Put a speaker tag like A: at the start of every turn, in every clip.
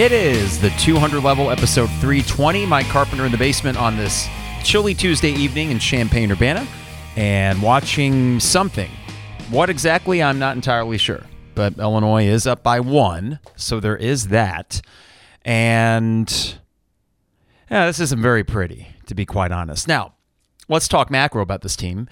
A: It is the 200 level episode 320. Mike Carpenter in the basement on this chilly Tuesday evening in Champaign Urbana and watching something. What exactly, I'm not entirely sure. But Illinois is up by one, so there is that. And yeah, this isn't very pretty, to be quite honest. Now, let's talk macro about this team.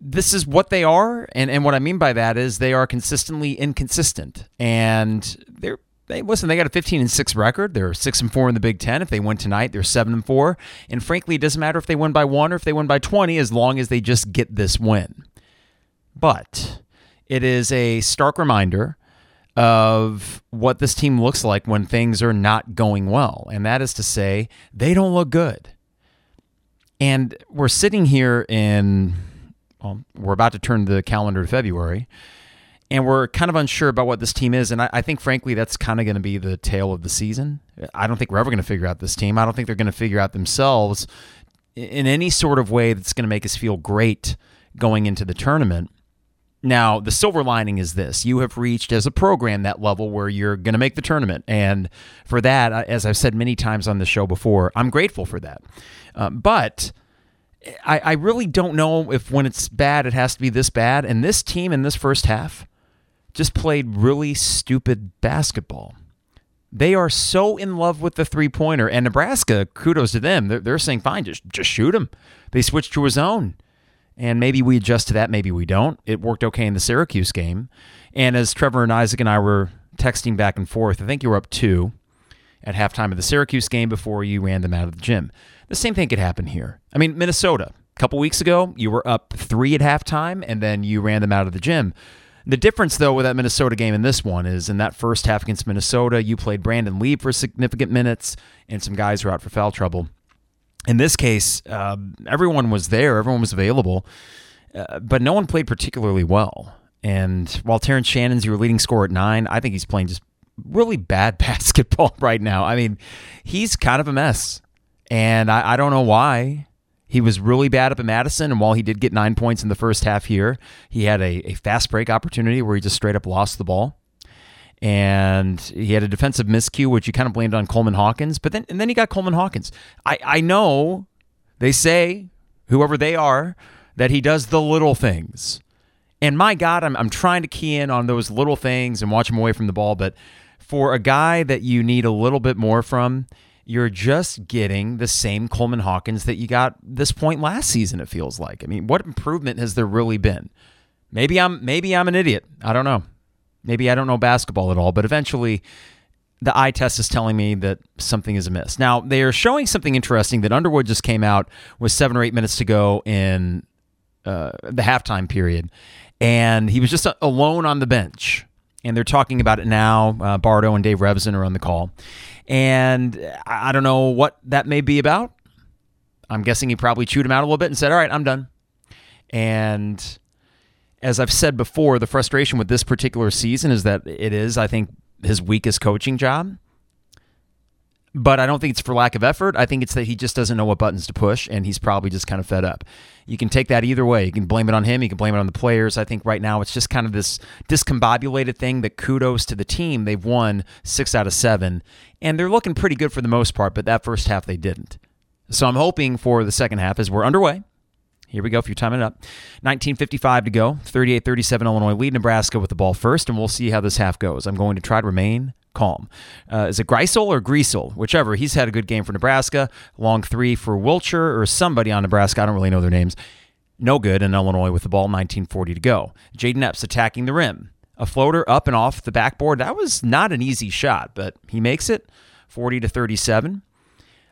A: This is what they are, and, and what I mean by that is they are consistently inconsistent. And they're they listen, they got a 15 and 6 record. They're 6 and 4 in the Big 10. If they win tonight, they're 7 and 4. And frankly, it doesn't matter if they win by 1 or if they win by 20 as long as they just get this win. But it is a stark reminder of what this team looks like when things are not going well. And that is to say, they don't look good. And we're sitting here in, well, we're about to turn the calendar to February, and we're kind of unsure about what this team is. And I, I think, frankly, that's kind of going to be the tale of the season. I don't think we're ever going to figure out this team. I don't think they're going to figure out themselves in any sort of way that's going to make us feel great going into the tournament. Now, the silver lining is this you have reached as a program that level where you're going to make the tournament. And for that, uh, as I've said many times on the show before, I'm grateful for that. Um, but I, I really don't know if when it's bad, it has to be this bad. And this team in this first half just played really stupid basketball. They are so in love with the three pointer. And Nebraska, kudos to them. They're, they're saying, fine, just, just shoot him. They switched to a zone. And maybe we adjust to that, maybe we don't. It worked okay in the Syracuse game. And as Trevor and Isaac and I were texting back and forth, I think you were up two at halftime of the Syracuse game before you ran them out of the gym. The same thing could happen here. I mean, Minnesota, a couple weeks ago, you were up three at halftime and then you ran them out of the gym. The difference, though, with that Minnesota game and this one is in that first half against Minnesota, you played Brandon Lieb for significant minutes and some guys were out for foul trouble in this case, uh, everyone was there, everyone was available, uh, but no one played particularly well. And while Terrence Shannon's your leading scorer at nine, I think he's playing just really bad basketball right now. I mean, he's kind of a mess. And I, I don't know why. He was really bad up at Madison, and while he did get nine points in the first half here, he had a, a fast break opportunity where he just straight up lost the ball and he had a defensive miscue, which you kind of blamed on Coleman Hawkins. But then, and then he got Coleman Hawkins. I, I know they say, whoever they are, that he does the little things. And my God, I'm, I'm trying to key in on those little things and watch him away from the ball. But for a guy that you need a little bit more from, you're just getting the same Coleman Hawkins that you got this point last season. It feels like. I mean, what improvement has there really been? Maybe I'm maybe I'm an idiot. I don't know. Maybe I don't know basketball at all, but eventually the eye test is telling me that something is amiss. Now, they are showing something interesting that Underwood just came out with seven or eight minutes to go in uh, the halftime period, and he was just alone on the bench. And they're talking about it now. Uh, Bardo and Dave Revsine are on the call. And I don't know what that may be about. I'm guessing he probably chewed him out a little bit and said, All right, I'm done. And as I've said before, the frustration with this particular season is that it is, I think, his weakest coaching job. But I don't think it's for lack of effort. I think it's that he just doesn't know what buttons to push, and he's probably just kind of fed up. You can take that either way. You can blame it on him. You can blame it on the players. I think right now it's just kind of this discombobulated thing that kudos to the team. They've won six out of seven, and they're looking pretty good for the most part, but that first half they didn't. So I'm hoping for the second half as we're underway. Here we go. If you're timing it up, 1955 to go. 38-37 Illinois lead Nebraska with the ball first, and we'll see how this half goes. I'm going to try to remain calm. Uh, is it Greisel or Greasel? Whichever. He's had a good game for Nebraska. Long three for Wilcher or somebody on Nebraska. I don't really know their names. No good in Illinois with the ball. 1940 to go. Jayden Epps attacking the rim. A floater up and off the backboard. That was not an easy shot, but he makes it. 40 to 37.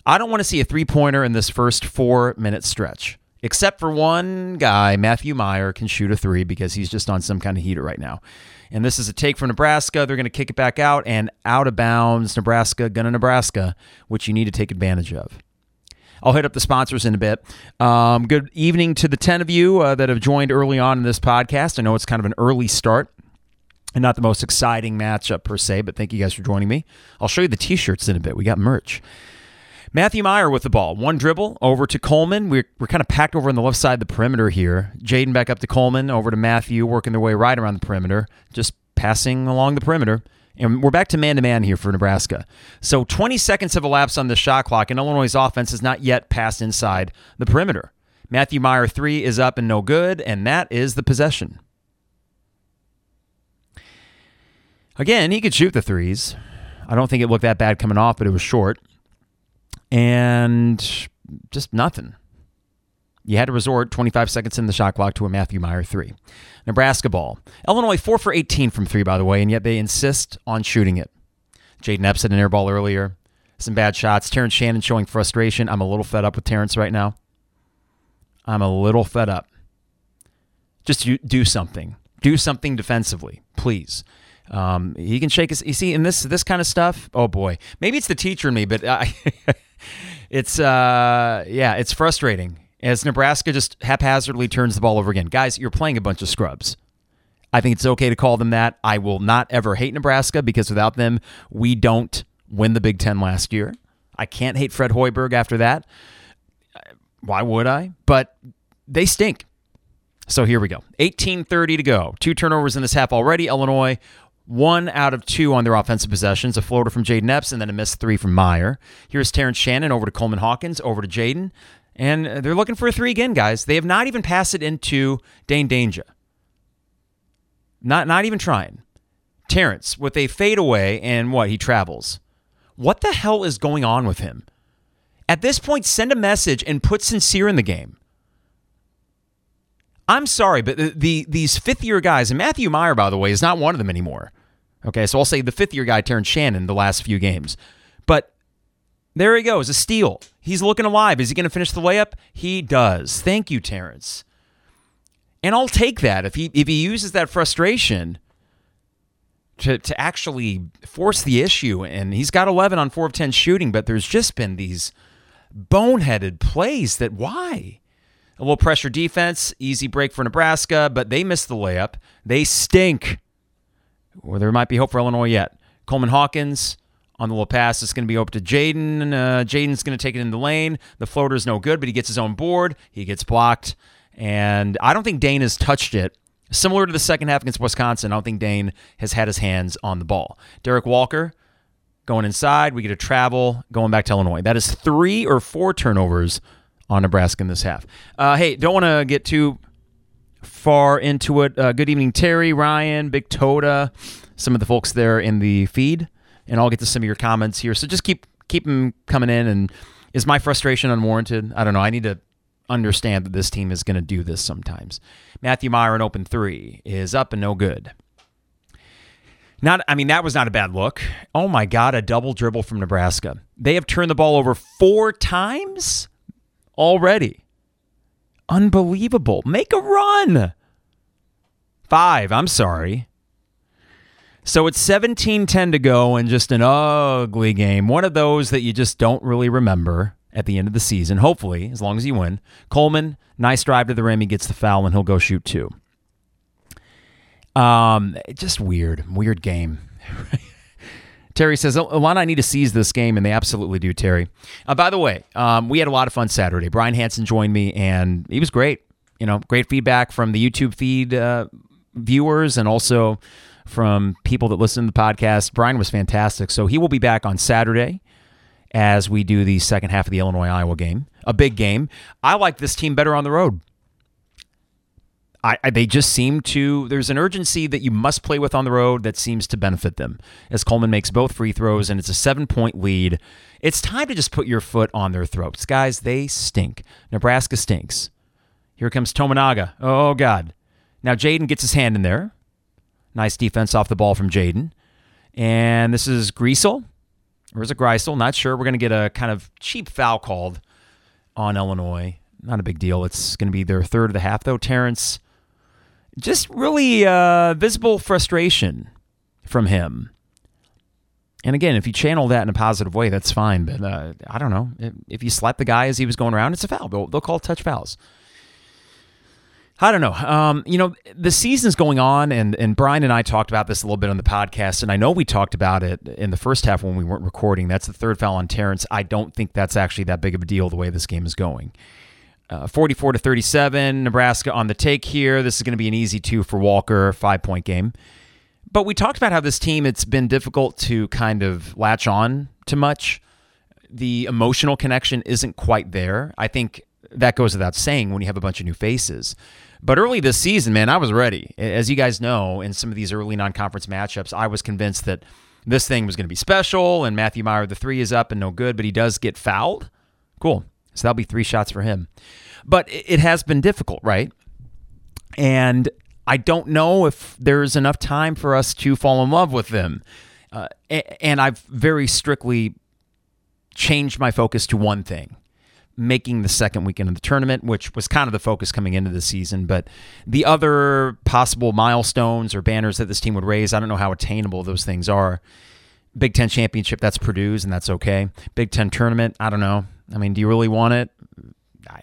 A: I don't want to see a three pointer in this first four minute stretch except for one guy, Matthew Mayer, can shoot a three because he's just on some kind of heater right now. And this is a take from Nebraska. They're going to kick it back out and out of bounds. Nebraska, gonna Nebraska, which you need to take advantage of. I'll hit up the sponsors in a bit. Um, good evening to the 10 of you uh, that have joined early on in this podcast. I know it's kind of an early start and not the most exciting matchup per se, but thank you guys for joining me. I'll show you the t shirts in a bit. We got merch. Matthew Mayer with the ball. One dribble over to Coleman. We're, we're kind of packed over on the left side of the perimeter here. Jayden back up to Coleman, over to Matthew, working their way right around the perimeter, just passing along the perimeter. And we're back to man to man here for Nebraska. So 20 seconds have elapsed on the shot clock, and Illinois' offense has not yet passed inside the perimeter. Matthew Mayer, three is up and no good, and that is the possession. Again, he could shoot the threes. I don't think it looked that bad coming off, but it was short. And just nothing. You had to resort 25 seconds in the shot clock to a Matthew Mayer three. Nebraska ball. Illinois 4 for 18 from three, by the way, and yet they insist on shooting it. Jayden Epps had an air ball earlier. Some bad shots. Terrence Shannon showing frustration. I'm a little fed up with Terrence right now. I'm a little fed up. Just do something. Do something defensively, please. Um, he can shake his. You see, in this this kind of stuff. Oh boy, maybe it's the teacher in me, but I, it's uh, yeah, it's frustrating as Nebraska just haphazardly turns the ball over again. Guys, you're playing a bunch of scrubs. I think it's okay to call them that. I will not ever hate Nebraska because without them, we don't win the Big Ten last year. I can't hate Fred Hoiberg after that. Why would I? But they stink. So here we go. 18:30 to go. Two turnovers in this half already. Illinois one out of two on their offensive possessions, a floater from Jayden Epps and then a missed three from Mayer. Here's Terrence Shannon over to Coleman Hawkins, over to Jayden. And uh, they're looking for a three again, guys. They have not even passed it into Dain Dainja. Not not even trying. Terrence with a fadeaway and what he travels. What the hell is going on with him? At this point, send a message and put Sencire in the game. I'm sorry, but the, the these fifth year guys, and Matthew Mayer, by the way, is not one of them anymore. Okay, so I'll say the fifth year guy, Terrence Shannon, the last few games. But there he goes, a steal. He's looking alive. Is he going to finish the layup? He does. Thank you, Terrence. And I'll take that if he if he uses that frustration to to actually force the issue. And he's got 11 on four of 10 shooting, but there's just been these boneheaded plays that why? A little pressure defense, easy break for Nebraska, but they missed the layup. They stink. Or there might be hope for Illinois yet. Coleman Hawkins on the little pass. It's going to be open to Jayden. Uh, Jayden's going to take it in the lane. The floater is no good, but he gets his own board. He gets blocked. And I don't think Dain has touched it. Similar to the second half against Wisconsin, I don't think Dain has had his hands on the ball. Derrick Walker going inside. We get a travel going back to Illinois. That is three or four turnovers on Nebraska in this half. Uh, hey, don't want to get too far into it. Uh, good evening, Terry, Ryan, Big Toda, some of the folks there in the feed and I'll get to some of your comments here. So just keep keep them coming in. And is my frustration unwarranted? I don't know. I need to understand that this team is going to do this sometimes. Matthew Mayer in open three is up and no good. Not, I mean, that was not a bad look. Oh my God, a double dribble from Nebraska. They have turned the ball over four times already. Unbelievable. Make a run. Five, I'm sorry. So it's 17 10 to go and just an ugly game. One of those that you just don't really remember at the end of the season, hopefully, as long as you win. Coleman, nice drive to the rim. He gets the foul and he'll go shoot two. Um, just weird, weird game. Terry says, Alana, I need to seize this game, and they absolutely do, Terry. Uh, by the way, um, we had a lot of fun Saturday. Brian Hanson joined me, and he was great. You know, great feedback from the YouTube feed uh, viewers and also from people that listen to the podcast. Brian was fantastic. So he will be back on Saturday as we do the second half of the Illinois Iowa game, a big game. I like this team better on the road. I, I, they just seem to there's an urgency that you must play with on the road that seems to benefit them as Coleman makes both free throws and it's a seven point lead. It's time to just put your foot on their throats. Guys, they stink. Nebraska stinks. Here comes Tominaga. Oh God. Now Jayden gets his hand in there. Nice defense off the ball from Jayden. And this is Griesel. Or is it Greisel? Not sure. We're going to get a kind of cheap foul called on Illinois. Not a big deal. It's going to be their third of the half, though. Terrence, just really uh, visible frustration from him. And again, if you channel that in a positive way, that's fine. But uh, I don't know. If you slap the guy as he was going around, it's a foul. They'll, they'll call touch fouls. I don't know. Um, you know, the season's going on, and and Brian and I talked about this a little bit on the podcast, and I know we talked about it in the first half when we weren't recording. That's the third foul on Terrence. I don't think that's actually that big of a deal the way this game is going. Uh, 44 to 37, Nebraska on the take here. This is going to be an easy two for Walker, five point game. But we talked about how this team, it's been difficult to kind of latch on to much. The emotional connection isn't quite there. I think that goes without saying when you have a bunch of new faces. But early this season, man, I was ready. As you guys know, in some of these early non conference matchups, I was convinced that this thing was going to be special and Matthew Mayer, the three is up and no good, but he does get fouled. Cool. So that'll be three shots for him. But it has been difficult, right? And I don't know if there's enough time for us to fall in love with them. Uh, and I've very strictly changed my focus to one thing making the second weekend of the tournament, which was kind of the focus coming into the season. But the other possible milestones or banners that this team would raise, I don't know how attainable those things are. Big Ten championship, that's Purdue's, and that's okay. Big Ten tournament, I don't know. I mean, do you really want it?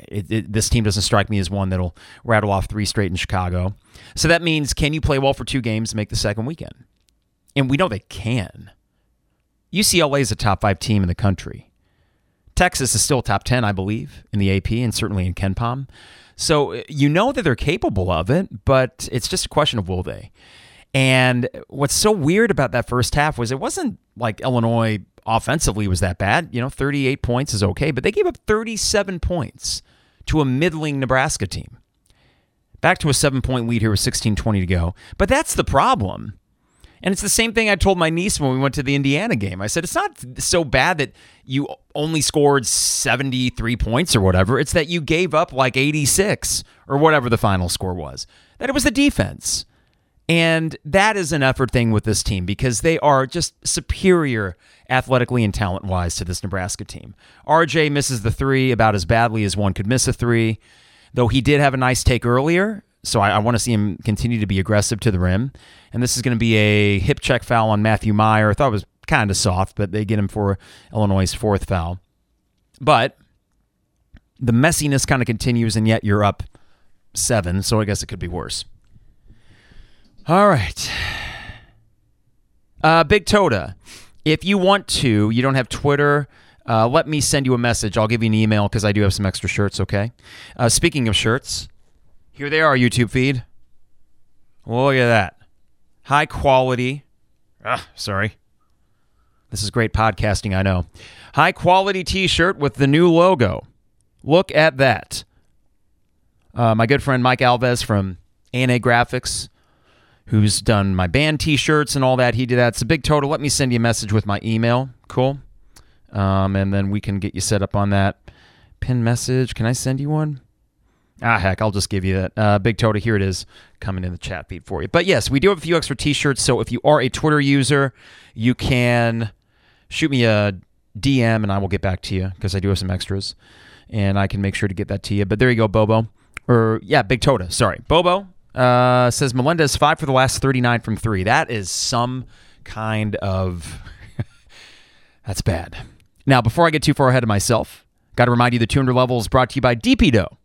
A: It, it, this team doesn't strike me as one that'll rattle off three straight in Chicago. So that means can you play well for two games to make the second weekend? And we know they can. UCLA is a top five team in the country. Texas is still top 10, I believe, in the AP and certainly in KenPom. So uh, you know that they're capable of it, but it's just a question of will they. And what's so weird about that first half was it wasn't like Illinois offensively was that bad. You know, 38 points is okay, but they gave up 37 points to a middling Nebraska team. Back to a seven point lead here with 16 20 to go. But that's the problem. And it's the same thing I told my niece when we went to the Indiana game. I said, it's not so bad that you only scored 73 points or whatever. It's that you gave up like 86 or whatever the final score was. That it was the defense. And that is an effort thing with this team because they are just superior athletically and talent wise to this Nebraska team. RJ misses the three about as badly as one could miss a three, though he did have a nice take earlier. So I, I want to see him continue to be aggressive to the rim. And this is going to be a hip check foul on Matthew Mayer. I thought it was kind of soft, but they get him for Illinois' fourth foul. But the messiness kind of continues, and yet you're up seven, so I guess it could be worse. All right. Uh, Big Toda, if you want to, you don't have Twitter. Uh, let me send you a message. I'll give you an email because I do have some extra shirts, okay? Uh, speaking of shirts, here they are, YouTube feed. Look at that. High quality. Ah, sorry. This is great podcasting, I know. High quality t shirt with the new logo. Look at that. Uh, my good friend Mike Alves from ANA Graphics who's done my band t-shirts and all that. He did that. It's a big total. Let me send you a message with my email. Cool. Um, and then we can get you set up on that. Pin message. Can I send you one? Ah, heck, I'll just give you that. Uh, Big Tota, here it is coming in the chat feed for you. But yes, we do have a few extra t shirts. So if you are a Twitter user, you can shoot me a DM and I will get back to you because I do have some extras and I can make sure to get that to you. But there you go, Bobo. Or, yeah, Big Tota. Sorry. Bobo, uh, says Melendez five for the last 39 from three. That is some kind of. that's bad. Now, before I get too far ahead of myself, got to remind you the 200 level is brought to you by DP Dough.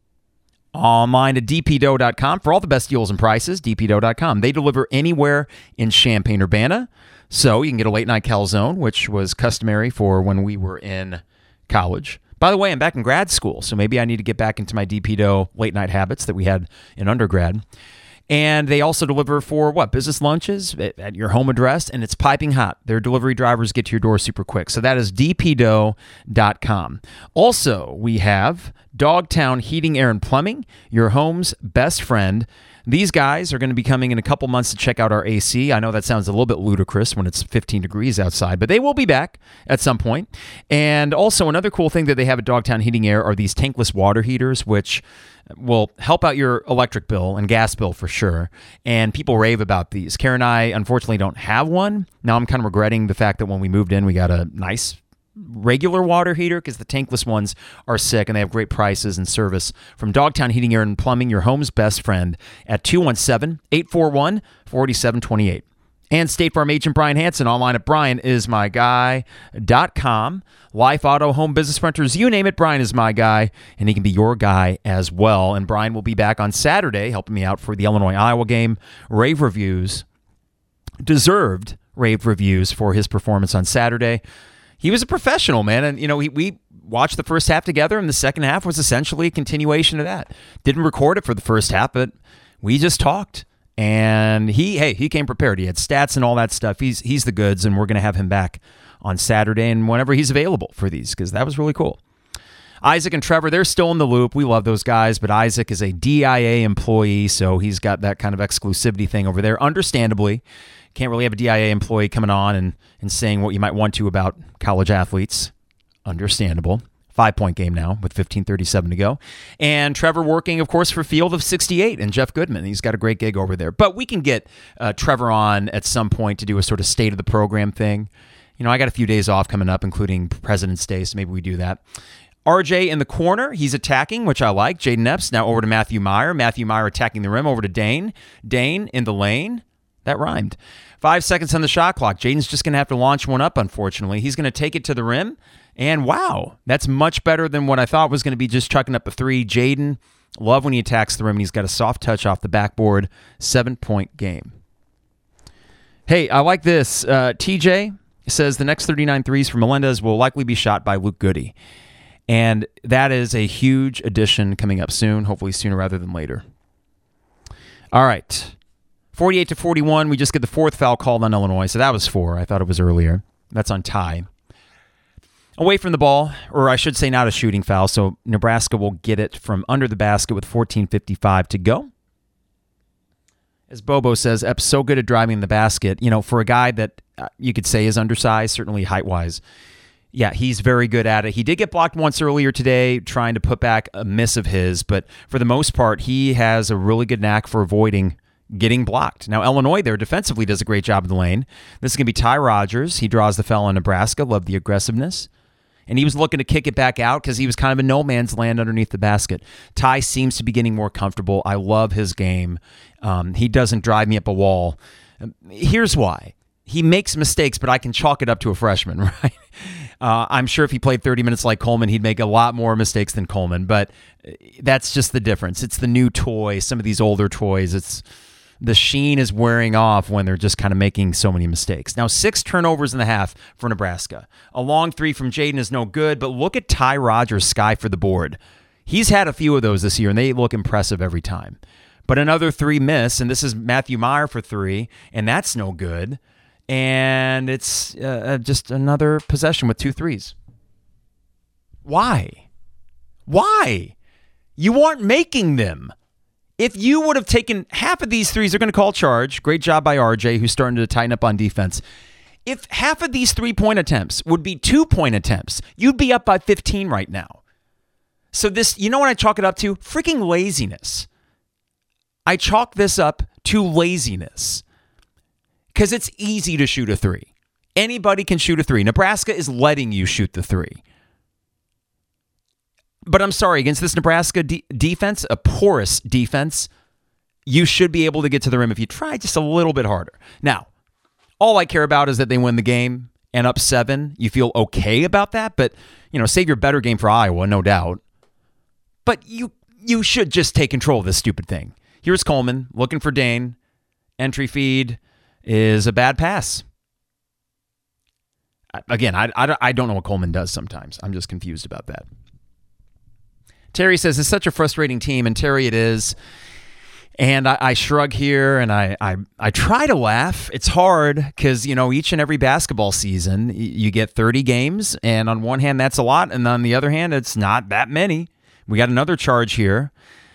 A: Online at dpdough.com for all the best deals and prices. dpdough.com. They deliver anywhere in Champaign Urbana. So you can get a late night calzone, which was customary for when we were in college. By the way, I'm back in grad school, so maybe I need to get back into my DP Dough late night habits that we had in undergrad. And they also deliver for what? Business lunches at your home address, and it's piping hot. Their delivery drivers get to your door super quick. So that is dpdough.com. Also, we have Dogtown Heating, Air, and Plumbing, your home's best friend. These guys are going to be coming in a couple months to check out our AC. I know that sounds a little bit ludicrous when it's 15 degrees outside, but they will be back at some point. And also, another cool thing that they have at Dogtown Heating Air are these tankless water heaters, which will help out your electric bill and gas bill for sure. And people rave about these. Karen and I, unfortunately, don't have one. Now I'm kind of regretting the fact that when we moved in, we got a nice regular water heater because the tankless ones are sick and they have great prices and service from Dogtown Heating, Air, and Plumbing, your home's best friend at 217 841 4728. And State Farm agent Brian Hanson online at brianismyguy.com. Life, auto, home, business renters, you name it, Brian is my guy, and he can be your guy as well. And Brian will be back on Saturday helping me out for the Illinois Iowa game. Rave reviews, deserved rave reviews for his performance on Saturday he was a professional, man. And, you know, he, we watched the first half together, and the second half was essentially a continuation of that. Didn't record it for the first half, but we just talked. And he, hey, he came prepared. He had stats and all that stuff. He's he's the goods, and we're going to have him back on Saturday and whenever he's available for these because that was really cool. Isaac and Trevor, they're still in the loop. We love those guys, but Isaac is a DIA employee, so he's got that kind of exclusivity thing over there. Understandably, can't really have a DIA employee coming on and, and saying what you might want to about college athletes. Understandable. Five point game now with 15:37 to go. And Trevor working, of course, for Field of 68 and Jeff Goodman. He's got a great gig over there. But we can get uh, Trevor on at some point to do a sort of state of the program thing. You know, I got a few days off coming up, including President's Day, so maybe we do that. RJ in the corner, he's attacking, which I like. Jayden Epps now over to Matthew Mayer. Matthew Mayer attacking the rim over to Dain. Dain in the lane. That rhymed. Five seconds on the shot clock. Jayden's just going to have to launch one up, unfortunately. He's going to take it to the rim. And wow, that's much better than what I thought was going to be just chucking up a three. Jayden, love when he attacks the rim and he's got a soft touch off the backboard. Seven point game. Hey, I like this. Uh, TJ says the next 39 threes for Melendez will likely be shot by Luke Goode. And that is a huge addition coming up soon, hopefully sooner rather than later. All right. 48 to 41, we just get the fourth foul called on Illinois. So that was four. I thought it was earlier. That's on Ty. Away from the ball, or I should say not a shooting foul. So Nebraska will get it from under the basket with 14.55 to go. As Bobo says, Epps so good at driving the basket. You know, for a guy that uh, you could say is undersized, certainly height wise, yeah, he's very good at it. He did get blocked once earlier today trying to put back a miss of his, but for the most part, he has a really good knack for avoiding getting blocked. Now, Illinois there defensively does a great job in the lane. This is going to be Ty Rodgers. He draws the foul on Nebraska. Love the aggressiveness. And he was looking to kick it back out because he was kind of in no man's land underneath the basket. Ty seems to be getting more comfortable. I love his game. Um, he doesn't drive me up a wall. Here's why he makes mistakes, but I can chalk it up to a freshman, right? Uh, I'm sure if he played 30 minutes like Coleman, he'd make a lot more mistakes than Coleman, but uh, that's just the difference. It's the new toy. Some of these older toys, it's the sheen is wearing off when they're just kind of making so many mistakes. Now, six turnovers in the half for Nebraska. A long three from Jayden is no good, but look at Ty Rodgers' sky for the board. He's had a few of those this year, and they look impressive every time. But another three miss, and this is Matthew Mayer for three, and that's no good and it's uh, uh, just another possession with two threes. Why? Why? You aren't making them. If you would have taken half of these threes, they're going to call charge. Great job by RJ, who's starting to tighten up on defense. If half of these three point attempts would be two point attempts, you'd be up by 15 right now. So, this, you know what I chalk it up to? Freaking laziness. I chalk this up to laziness because it's easy to shoot a three. Anybody can shoot a three. Nebraska is letting you shoot the three. But I'm sorry, against this Nebraska de- defense, a porous defense, you should be able to get to the rim if you try just a little bit harder. Now, all I care about is that they win the game and up seven. You feel okay about that, but you know, save your better game for Iowa, no doubt. But you you should just take control of this stupid thing. Here's Coleman looking for Dain. Entry feed is a bad pass. Again, I, I, I don't know what Coleman does sometimes. I'm just confused about that. Terry says it's such a frustrating team, and Terry, it is. And I, I shrug here and I, I, I try to laugh. It's hard because, you know, each and every basketball season, you get 30 games. And on one hand, that's a lot. And on the other hand, it's not that many. We got another charge here.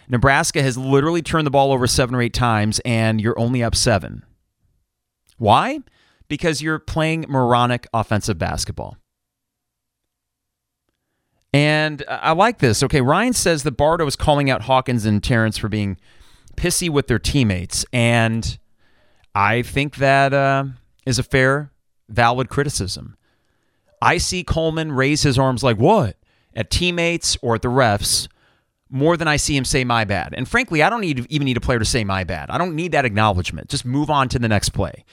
A: Nebraska has literally turned the ball over seven or eight times, and you're only up seven. Why? Because you're playing moronic offensive basketball. And I like this. Okay, Ryan says that Bardo is calling out Hawkins and Terrence for being pissy with their teammates. And I think that uh, is a fair, valid criticism. I see Coleman raise his arms like, what? At teammates or at the refs more than I see him say my bad. And frankly, I don't need even need a player to say my bad. I don't need that acknowledgement. Just move on to the next play.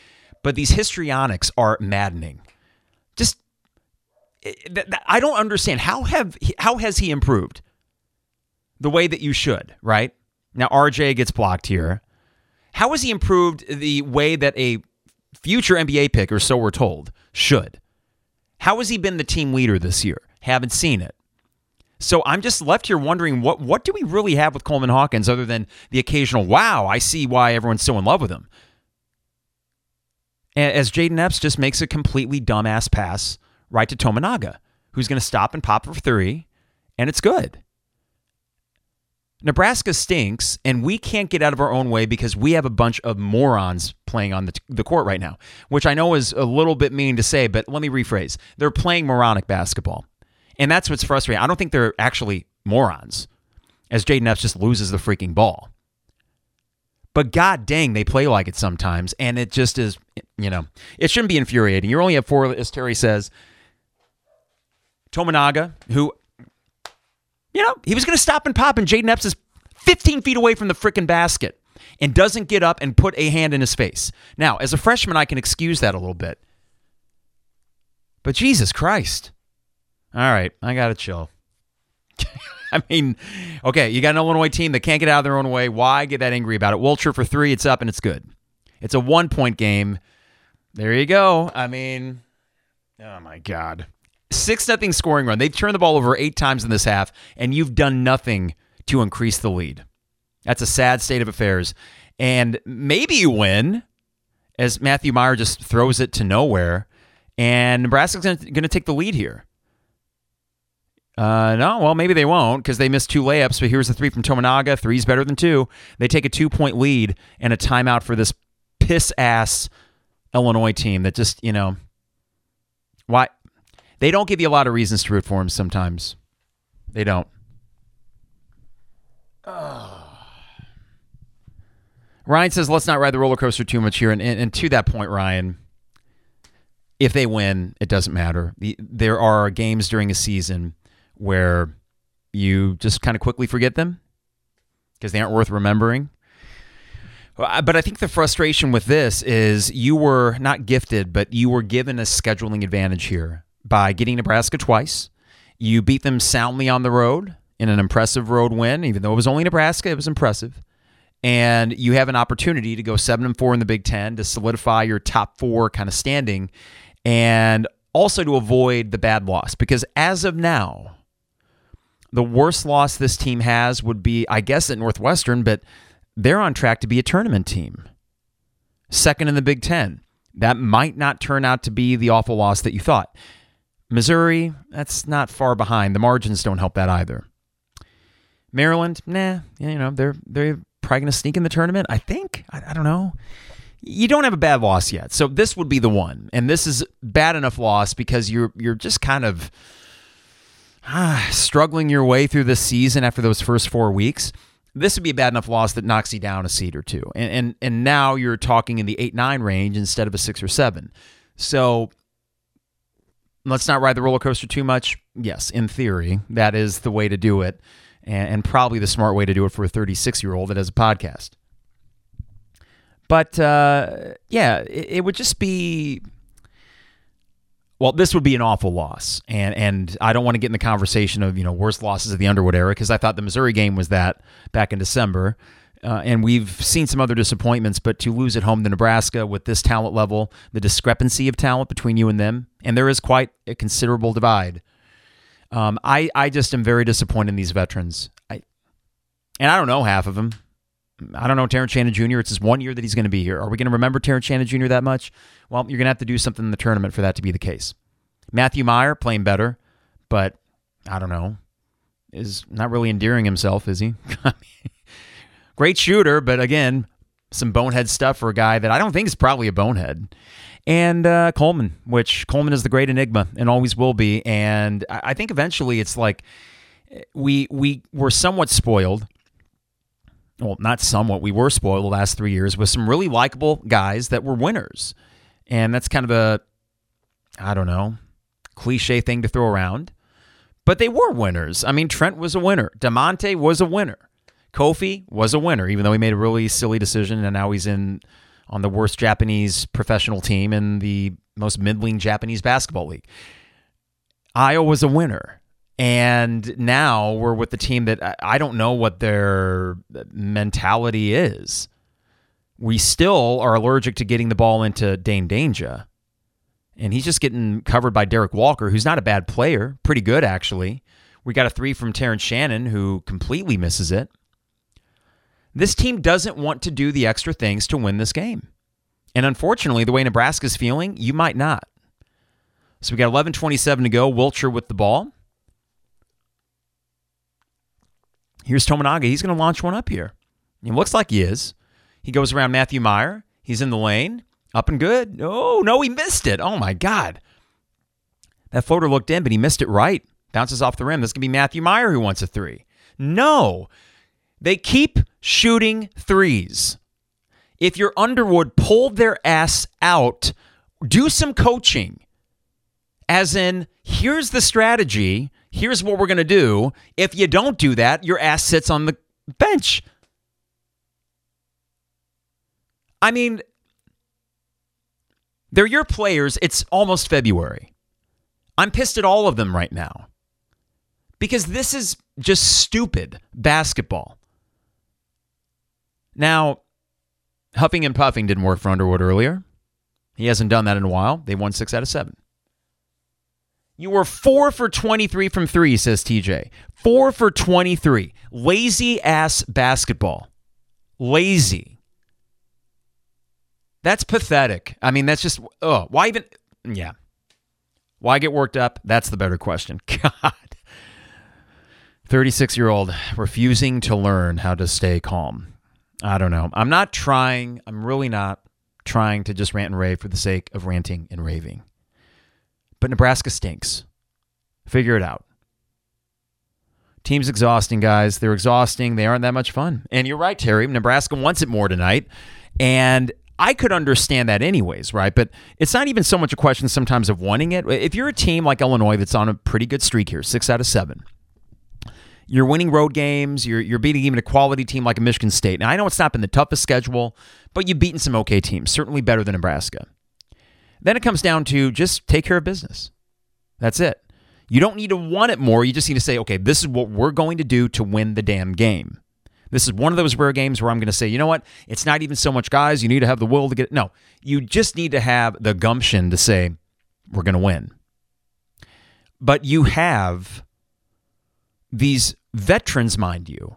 A: But these histrionics are maddening. Just eh, I don't understand how have how has he improved the way that you should, right? Now RJ gets blocked here. How has he improved the way that a future NBA pick, or so we're told, should? How has he been the team leader this year? Haven't seen it. So I'm just left here wondering what what do we really have with Coleman Hawkins other than the occasional wow, I see why everyone's so in love with him. As Jayden Epps just makes a completely dumbass pass right to Tominaga, who's going to stop and pop for three, and it's good. Nebraska stinks, and we can't get out of our own way because we have a bunch of morons playing on the, the court right now, which I know is a little bit mean to say, but let me rephrase. They're playing moronic basketball. And that's what's frustrating. I don't think they're actually morons, as Jayden Epps just loses the freaking ball. But god dang, they play like it sometimes, and it just is, you know, it shouldn't be infuriating. You're only at four, as Terry says. Tominaga, who you know, he was going to stop and pop, and Jayden Epps is 15 feet away from the freaking basket and doesn't get up and put a hand in his face. Now, as a freshman, I can excuse that a little bit. But Jesus Christ. All right, I got to chill. I mean, okay, you got an Illinois team that can't get out of their own way. Why get that angry about it? Wilcher for three, it's up and it's good. It's a one point game. There you go. I mean, oh my God six nothing scoring run. They've turned the ball over eight times in this half, and you've done nothing to increase the lead. That's a sad state of affairs. And maybe you win as Matthew Mayer just throws it to nowhere, and Nebraska's going to take the lead here. Uh, no, well, maybe they won't because they missed two layups, but here's a three from Tominaga. Three's better than two. They take a two point lead and a timeout for this piss ass Illinois team that just, you know, why they don't give you a lot of reasons to root for him sometimes. They don't. Ryan says, let's not ride the roller coaster too much here. And, and, and, to that point, Ryan, if they win, it doesn't matter. The, there are games during a season where you just kind of quickly forget them because they aren't worth remembering. But I think the frustration with this is you were not gifted, but you were given a scheduling advantage here by getting Nebraska twice. You beat them soundly on the road in an impressive road win, even though it was only Nebraska, it was impressive. And you have an opportunity to go seven and four in the Big Ten to solidify your top four kind of standing, and also to avoid the bad loss. Because as of now, the worst loss this team has would be, I guess, at Northwestern, but they're on track to be a tournament team. Second in the Big Ten. That might not turn out to be the awful loss that you thought. Missouri, that's not far behind. The margins don't help that either. Maryland, nah, you know, they're they're probably going to sneak in the tournament, I think. I, I, don't know. You don't have a bad loss yet. So this would be the one. And this is bad enough loss because you're you're just kind of ah, struggling your way through the season after those first 4 weeks. This would be a bad enough loss that knocks you down a seed or two. And and and now you're talking in the 8-9 range instead of a 6 or 7. So let's not ride the roller coaster too much. Yes, in theory, that is the way to do it, and, and probably the smart way to do it for a 36 year old that has a podcast. But uh, yeah, it, it, would just be. Well, this would be an awful loss, and and I don't want to get in the conversation of you know worst losses of the Underwood era because I thought the Missouri game was that back in December. Uh, and we've seen some other disappointments, but to lose at home to Nebraska with this talent level, the discrepancy of talent between you and them, and there is quite a considerable divide. Um, I I just am very disappointed in these veterans. I and I don't know half of them. I don't know Terrence Shannon Jr. It's just one year that he's going to be here. Are we going to remember Terrence Shannon Jr. that much? Well, you're going to have to do something in the tournament for that to be the case. Matthew Mayer playing better, but I don't know, is not really endearing himself, is he? Great shooter, but again, some bonehead stuff for a guy that I don't think is probably a bonehead. And uh, Coleman, which Coleman is the great enigma and always will be. And I think eventually it's like we we were somewhat spoiled. Well, not somewhat. We were spoiled the last three years with some really likable guys that were winners. And that's kind of a, I don't know, cliche thing to throw around. But they were winners. I mean, Trent was a winner. Da'Monte was a winner. Kofi was a winner, even though he made a really silly decision, and now he's in on the worst Japanese professional team in the most middling Japanese basketball league. Ayo was a winner. And now we're with the team that I don't know what their mentality is. We still are allergic to getting the ball into Dain Dainja. And he's just getting covered by Derrick Walker, who's not a bad player, pretty good actually We got a three from Terrence Shannon, who completely misses it. This team doesn't want to do the extra things to win this game. And unfortunately, the way Nebraska's feeling, you might not. So we got 11:27 to go. Wilcher with the ball. Here's Tominaga. He's going to launch one up here. It looks like he is. He goes around Matthew Mayer. He's in the lane. Up and good. Oh, no, he missed it. Oh, my God. That floater looked in, but he missed it right. Bounces off the rim. This can be Matthew Mayer who wants a three. No. They keep shooting threes. If you're Underwood pulled their ass out, do some coaching. As in, here's the strategy. Here's what we're going to do. If you don't do that, your ass sits on the bench. I mean, they're your players. It's almost February. I'm pissed at all of them right now because this is just stupid basketball. Now, huffing and puffing didn't work for Underwood earlier. He hasn't done that in a while. They won six out of seven. You were four for 23 from three, says TJ. Four for 23. Lazy ass basketball. Lazy. That's pathetic. I mean, that's just, oh, why even, yeah. Why get worked up? That's the better question. God. 36 year old refusing to learn how to stay calm. I don't know. I'm not trying, I'm really not trying to just rant and rave for the sake of ranting and raving. But Nebraska stinks. Figure it out. Team's exhausting, guys. They're exhausting. They aren't that much fun. And you're right, Terry. Nebraska wants it more tonight. And I could understand that anyways, right? But it's not even so much a question sometimes of wanting it. If you're a team like Illinois that's on a pretty good streak here, six out of seven, you're winning road games, you're, you're beating even a quality team like a Michigan State. Now, I know it's not been the toughest schedule, but you've beaten some okay teams, certainly better than Nebraska. Then it comes down to just take care of business. That's it. You don't need to want it more. You just need to say, okay, this is what we're going to do to win the damn game. This is one of those rare games where I'm going to say, you know what? It's not even so much guys. You need to have the will to get it. No, you just need to have the gumption to say, we're going to win. But you have these veterans, mind you,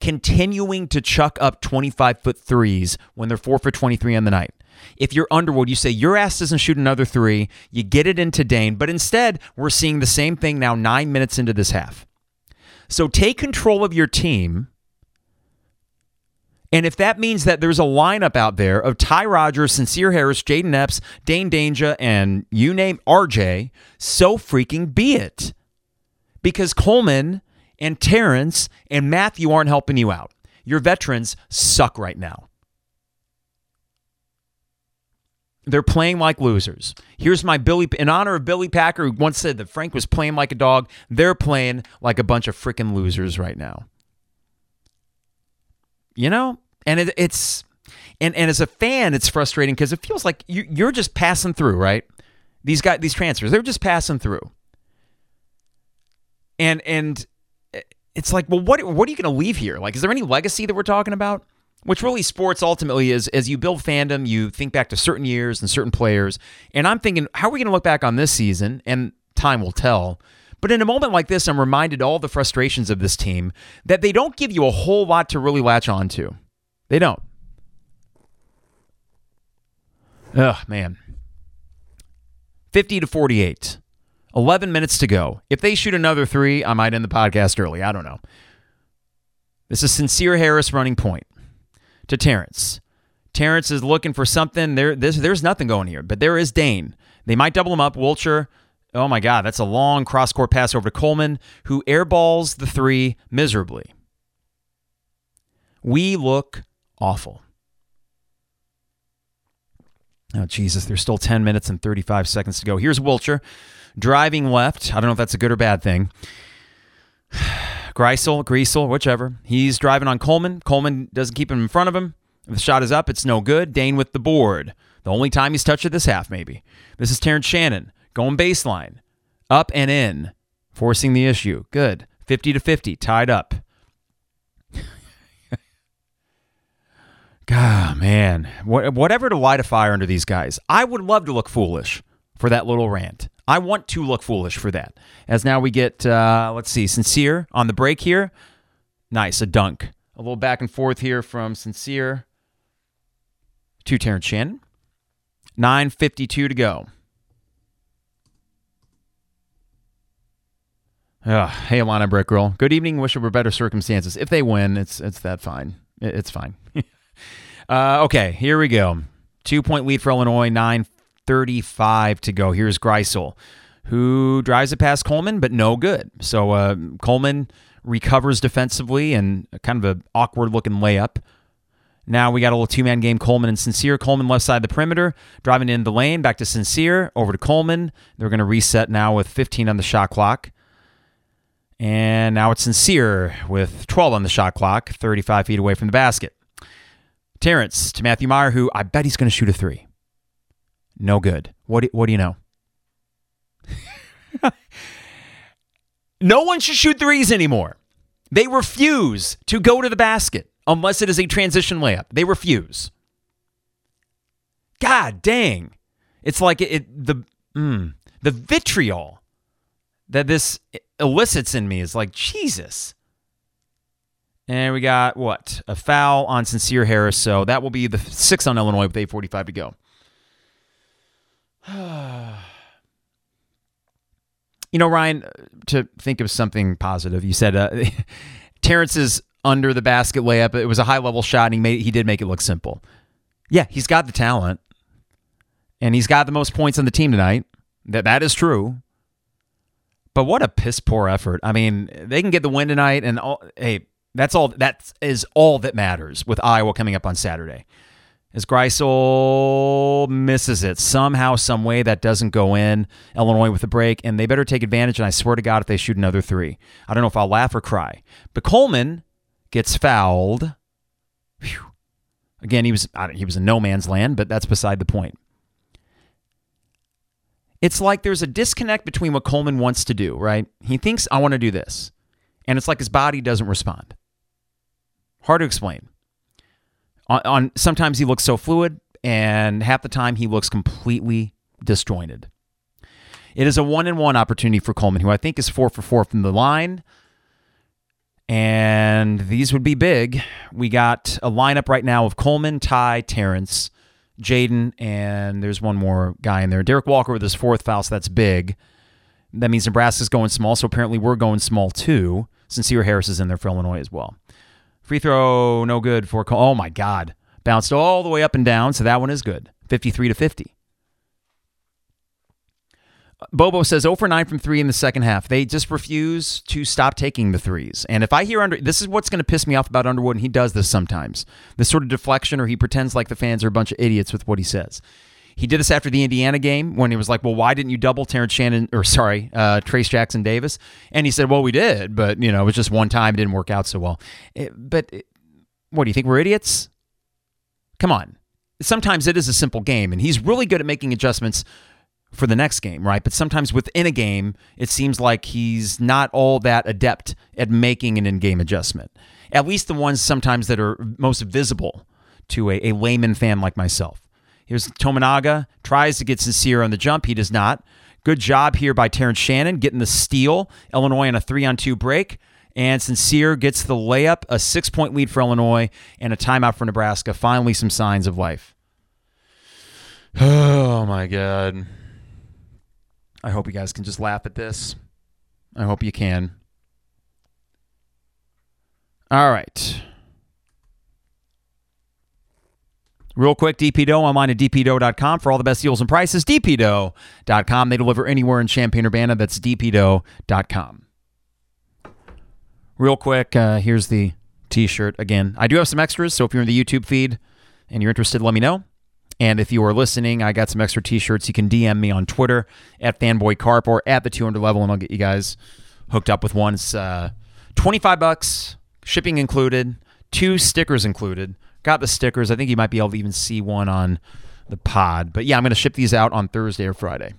A: continuing to chuck up 25 foot threes when they're four for 23 on the night. If you're Underwood, you say your ass doesn't shoot another three, you get it into Dain, but instead, we're seeing the same thing now nine minutes into this half. So take control of your team and if that means that there's a lineup out there of Ty Rodgers, Sencire Harris, Jayden Epps, Dain Dainja, and you name RJ, so freaking be it. Because Coleman and Terrence and Matthew aren't helping you out. Your veterans suck right now. They're playing like losers. Here's my Billy, in honor of Billy Packer, who once said that Frank was playing like a dog. They're playing like a bunch of freaking losers right now. You know, and it, it's and and as a fan, it's frustrating because it feels like you, you're just passing through, right? These guys, these transfers, they're just passing through. And and eh, it's like, well, what what are you going to leave here? Like, is there any legacy that we're talking about? Which really sports ultimately is as you build fandom, you think back to certain years and certain players. And I'm thinking, how are we going to look back on this season? And time will tell. But in a moment like this, I'm reminded all the frustrations of this team that they don't give you a whole lot to really latch onto. They don't. Oh, man. 50 to 48. 11 minutes to go. If they shoot another three, I might end the podcast early. I don't know. This is Sencire Harris running point to Terrence. Terrence is looking for something. There, there's, there's nothing going here, but there is Dain. They might double him up. Wilcher Oh my God, that's a long cross court pass over to Coleman, who airballs the three miserably. We look awful. Oh, Jesus, there's still 10 minutes and 35 seconds to go. Here's Wilcher driving left. I don't know if that's a good or bad thing. Greisel, Greasel, whichever. He's driving on Coleman. Coleman doesn't keep him in front of him. If the shot is up, it's no good. Dain with the board. The only time he's touched it this half, maybe. This is Terrence Shannon. Going baseline, up and in, forcing the issue. Good. 50 to 50, tied up. God, man. Whatever to light a fire under these guys. I would love to look foolish for that little rant. I want to look foolish for that. As now we get, uh, let's see, Sencire on the break here. Nice, a dunk. A little back and forth here from Sencire to Terrence Shannon. 9.52 to go. Ugh, hey, Alana Brick Girl. Good evening. Wish it were better circumstances. If they win, it's it's that fine. It's fine. uh, okay, here we go. Two point lead for Illinois. Nine thirty-five to go. Here's Greisel, who drives it past Coleman, but no good. So uh, Coleman recovers defensively and kind of an awkward looking layup. Now we got a little two man game. Coleman and Sencire. Coleman left side of the perimeter, driving in the lane, back to Sencire, over to Coleman. They're going to reset now with 15 on the shot clock. And now it's Sencire with 12 on the shot clock, 35 feet away from the basket. Terrence to Matthew Mayer, who I bet he's going to shoot a three. No good. What do, what do you know? no one should shoot threes anymore. They refuse to go to the basket unless it is a transition layup. They refuse. God dang. It's like it, it the mm, the vitriol that this elicits in me is like, Jesus. And we got what? A foul on Sencire Harris. So that will be the six on Illinois with 8.45 to go. you know, Ryan, to think of something positive, you said uh, Terrence's under the basket layup. It was a high level shot, and he made he did make it look simple. Yeah, he's got the talent, and he's got the most points on the team tonight. That that is true. But what a piss poor effort. I mean, they can get the win tonight, and all, hey, that's all. That is all that matters with Iowa coming up on Saturday. As Greisel misses it somehow, some way that doesn't go in. Illinois with a break, and they better take advantage. And I swear to God, if they shoot another three, I don't know if I'll laugh or cry. But Coleman gets fouled. Whew. Again, he was he was in no man's land, but that's beside the point. It's like there's a disconnect between what Coleman wants to do, right? He thinks, I want to do this. And it's like his body doesn't respond. Hard to explain. On, on sometimes he looks so fluid, and half the time he looks completely disjointed. It is a one and one opportunity for Coleman, who I think is four for four from the line. And these would be big. We got a lineup right now of Coleman, Ty, Terrence, Jayden, and there's one more guy in there. Derrick Walker with his fourth foul, so that's big. That means Nebraska's going small, so apparently we're going small too. since Sencire Harris is in there for Illinois as well. Free throw, no good for. Oh my God, bounced all the way up and down, so that one is good. 53 to 50. Bobo says 0 for 9 from 3 in the second half. They just refuse to stop taking the threes. And if I hear under this is what's going to piss me off about Underwood, and he does this sometimes. This sort of deflection, or he pretends like the fans are a bunch of idiots with what he says. He did this after the Indiana game when he was like, "Well, why didn't you double Terrence Shannon or sorry, uh, Trayce Jackson Davis?" And he said, "Well, we did, but you know, it was just one time. It didn't work out so well." It, but it, what do you think? We're idiots? Come on. Sometimes it is a simple game, and he's really good at making adjustments for the next game, right? But sometimes within a game, it seems like he's not all that adept at making an in game adjustment. At least the ones sometimes that are most visible to a, a layman fan like myself. Here's Tominaga, tries to get Sencire on the jump. He does not. Good job here by Terrence Shannon getting the steal. Illinois on a three on two break. And Sencire gets the layup, a six point lead for Illinois, and a timeout for Nebraska. Finally, some signs of life. Oh, my God. I hope you guys can just laugh at this. I hope you can. All right. Real quick, DP Dough online at dpdough.com for all the best deals and prices. dpdough.com. They deliver anywhere in Champaign Urbana. That's dpdough.com. Real quick, uh, here's the t shirt again. I do have some extras, so if you're in the YouTube feed and you're interested, let me know. And if you are listening, I got some extra t-shirts. You can DM me on Twitter at fanboycarp or at the 200 level, and I'll get you guys hooked up with one. It's uh, 25 bucks, shipping included, two stickers included. Got the stickers. I think you might be able to even see one on the pod. But yeah, I'm going to ship these out on Thursday or Friday.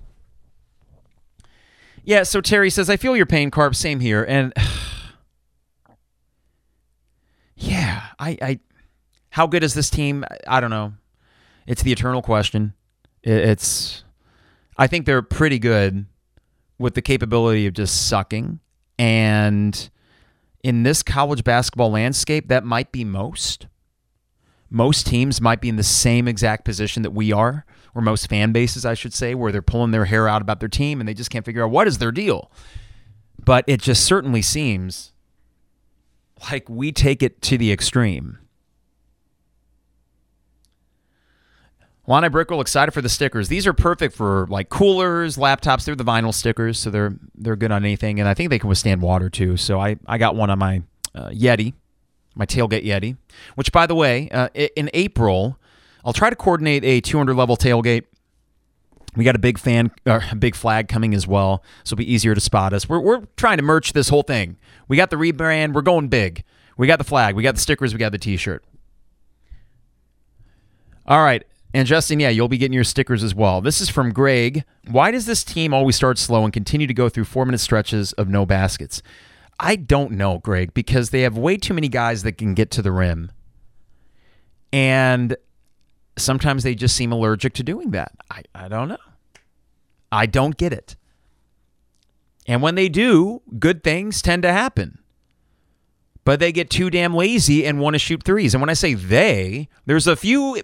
A: Yeah, so Terry says, I feel your pain, Carp. Same here. And yeah, I, I, how good is this team? I don't know. It's the eternal question. It's I think they're pretty good, with the capability of just sucking. And in this college basketball landscape, that might be most. Most teams might be in the same exact position that we are, or most fan bases, I should say, where they're pulling their hair out about their team and they just can't figure out what is their deal. But it just certainly seems like we take it to the extreme. Lonnie Brickell excited for the stickers. These are perfect for like coolers, laptops. They're the vinyl stickers, so they're they're good on anything, and I think they can withstand water too. So I I got one on my uh, Yeti, my tailgate Yeti. Which, by the way, uh, in April, I'll try to coordinate a 200 level tailgate. We got a big fan, a big flag coming as well, so it'll be easier to spot us. We're we're trying to merch this whole thing. We got the rebrand. We're going big. We got the flag. We got the stickers. We got the T-shirt. All right. And Justin, yeah, you'll be getting your stickers as well. This is from Greg. Why does this team always start slow and continue to go through four minute stretches of no baskets? I don't know, Greg, because they have way too many guys that can get to the rim. And sometimes they just seem allergic to doing that. I, I don't know. I don't get it. And when they do, good things tend to happen. But they get too damn lazy and want to shoot threes. And when I say they, there's a few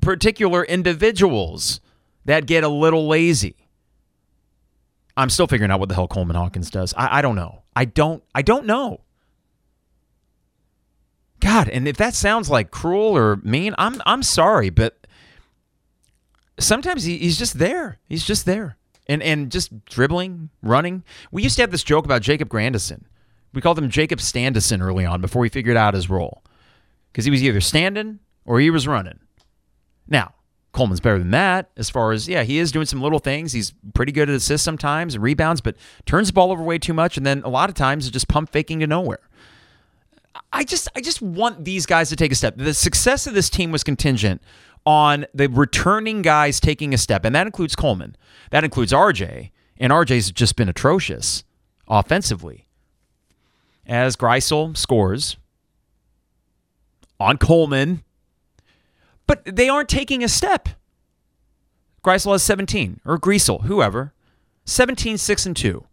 A: particular individuals that get a little lazy. I'm still figuring out what the hell Coleman Hawkins does. I, I don't know. I don't. I don't know. God, and if that sounds like cruel or mean, I'm I'm sorry, but sometimes he, he's just there. He's just there, and and just dribbling, running. We used to have this joke about Jacob Grandison. We called him Jacob Standison early on before we figured out his role, because he was either standing or he was running. Now, Coleman's better than that as far as, yeah, he is doing some little things. He's pretty good at assists sometimes and rebounds, but turns the ball over way too much. And then a lot of times is just pump faking to nowhere. I just, I just want these guys to take a step. The success of this team was contingent on the returning guys taking a step, and that includes Coleman. That includes RJ, and RJ's just been atrocious offensively. As Greisel scores on Coleman, but they aren't taking a step. Greisel has 17, or Griesel, whoever. 17, 6, and 2.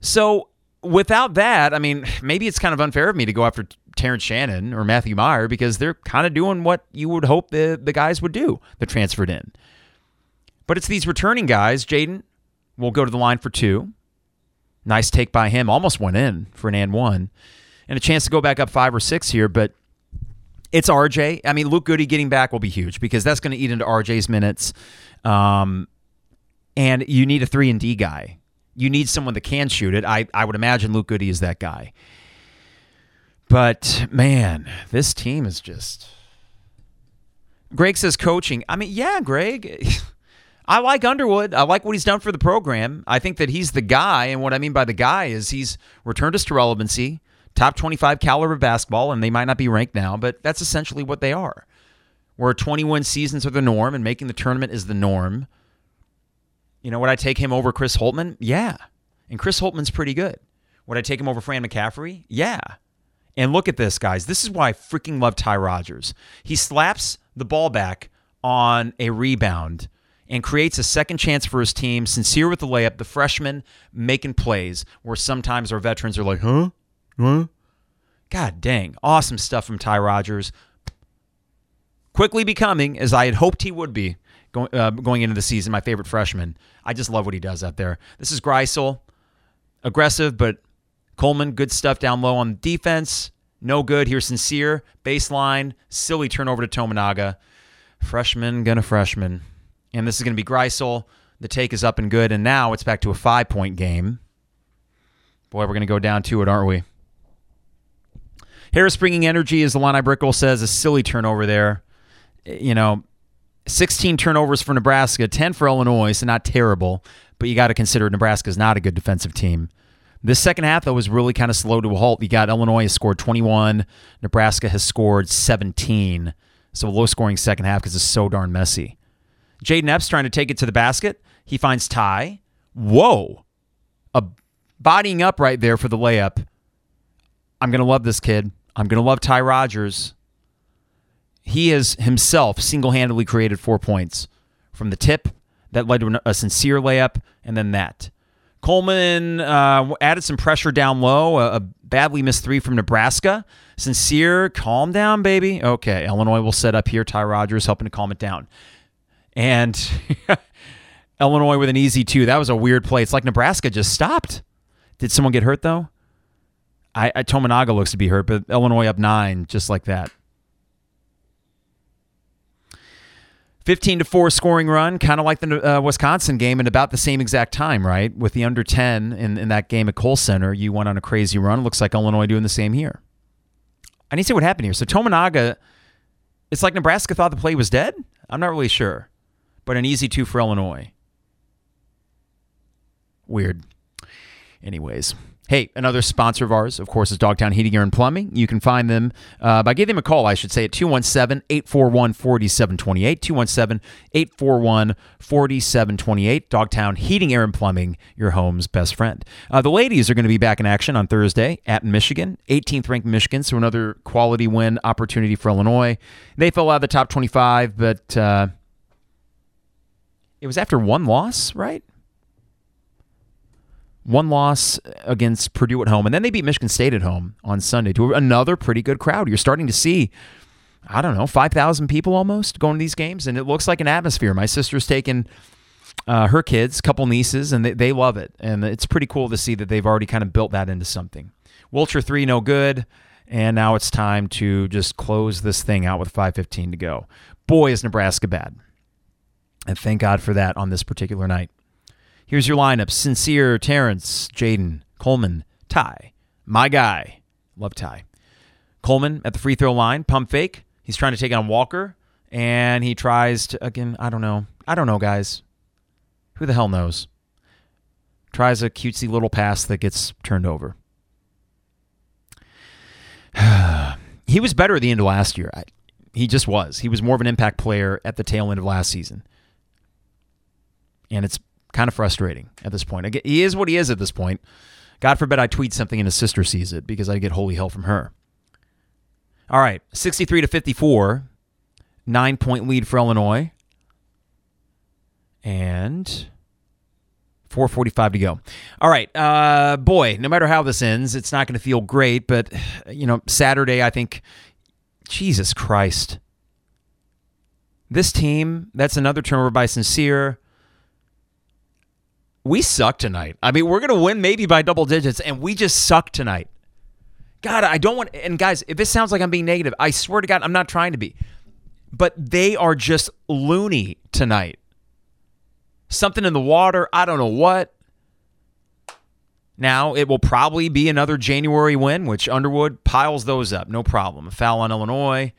A: So without that, I mean, maybe it's kind of unfair of me to go after Terrence Shannon or Matthew Mayer because they're kind of doing what you would hope the, the guys would do that transferred in. But it's these returning guys. Jayden will go to the line for two. Nice take by him. Almost went in for an and one. And a chance to go back up five or six here, but it's RJ. I mean, Luke Goode getting back will be huge because that's going to eat into RJ's minutes. Um, and you need a three and D guy. You need someone that can shoot it. I, I would imagine Luke Goode is that guy. But man, this team is just. Greg says coaching. I mean, yeah, Greg. I like Underwood. I like what he's done for the program. I think that he's the guy. And what I mean by the guy is he's returned us to relevancy top 25 caliber basketball, and they might not be ranked now, but that's essentially what they are. Where 21 seasons are the norm and making the tournament is the norm. You know, would I take him over Chris Holtmann? Yeah. And Chris Holtmann's pretty good. Would I take him over Fran McCaffery? Yeah. And look at this, guys. This is why I freaking love Ty Rodgers. He slaps the ball back on a rebound and creates a second chance for his team. Sencire with the layup, the freshman making plays where sometimes our veterans are like, huh? Huh? God dang. Awesome stuff from Ty Rodgers. Quickly becoming, as I had hoped he would be going, uh, going into the season, my favorite freshman. I just love what he does out there. This is Greisel. Aggressive, but Coleman, good stuff down low on defense. No good. Here's Sencire. Baseline. Silly turnover to Tominaga. Freshman, gonna freshman. And this is going to be Greisel. The take is up and good. And now it's back to a five point game. Boy, we're going to go down to it, aren't we? Harris bringing energy, as Alani Brickell says, a silly turnover there. You know, 16 turnovers for Nebraska, 10 for Illinois, so not terrible, but you got to consider Nebraska's not a good defensive team. This second half, though, was really kind of slow to a halt. You got Illinois has scored 21, Nebraska has scored 17. So a low scoring second half because it's so darn messy. Jayden Epps trying to take it to the basket. He finds Ty. Whoa. A bodying up right there for the layup. I'm going to love this kid. I'm going to love Ty Rodgers. He has himself single handedly created four points from the tip that led to a Sencire layup and then that. Coleman uh, added some pressure down low, a, a badly missed three from Nebraska. Sencire, calm down, baby. Okay, Illinois will set up here. Ty Rodgers helping to calm it down. And Illinois with an easy two. That was a weird play. It's like Nebraska just stopped. Did someone get hurt, though? I, I Tominaga looks to be hurt, but Illinois up nine, just like that. 15 to 4 scoring run, kind of like the uh, Wisconsin game, and about the same exact time, right? With the under 10 in, in that game at Kohl Center, you went on a crazy run. Looks like Illinois doing the same here. I need to see what happened here. So Tominaga, it's like Nebraska thought the play was dead. I'm not really sure, but an easy two for Illinois. Weird. Anyways, Hey, another sponsor of ours, of course, is Dogtown Heating, Air, and Plumbing. You can find them uh, by giving them a call, I should say, at 217 841 4728. 217 841 4728. Dogtown Heating, Air, and Plumbing, your home's best friend. Uh, the ladies are going to be back in action on Thursday at Michigan, 18th ranked Michigan, so another quality win opportunity for Illinois. They fell out of the top 25, but uh, it was after one loss, right? One loss against Purdue at home, and then they beat Michigan State at home on Sunday to another pretty good crowd. You're starting to see, I don't know, 5,000 people almost going to these games, and it looks like an atmosphere. My sister's taken uh, her kids, couple nieces, and they, they love it. And it's pretty cool to see that they've already kind of built that into something. Wilcher 3, no good. And now it's time to just close this thing out with 5.15 to go. Boy, is Nebraska bad. And thank God for that on this particular night. Here's your lineup Sencire, Terrence, Jayden, Coleman, Ty. My guy. Love Ty. Coleman at the free throw line, pump fake. He's trying to take on Walker, and he tries to, again, I don't know. I don't know, guys. Who the hell knows? Tries a cutesy little pass that gets turned over. he was better at the end of last year. I, he just was. He was more of an impact player at the tail end of last season. And it's kind of frustrating at this point. He is what he is at this point. God forbid I tweet something and his sister sees it because I get holy hell from her. All right, 63 to 54, nine point lead for Illinois. And 445 to go. All right. Uh, boy, no matter how this ends, it's not going to feel great. But, you know, Saturday, I think, Jesus Christ. This team, that's another turnover by Sencire we suck tonight. I mean, we're going to win maybe by double digits, and we just suck tonight. God, I don't want. And guys, if this sounds like I'm being negative, I swear to God, I'm not trying to be. But they are just loony tonight. Something in the water. I don't know what. Now, it will probably be another January win, which Underwood piles those up. No problem. A foul on Illinois.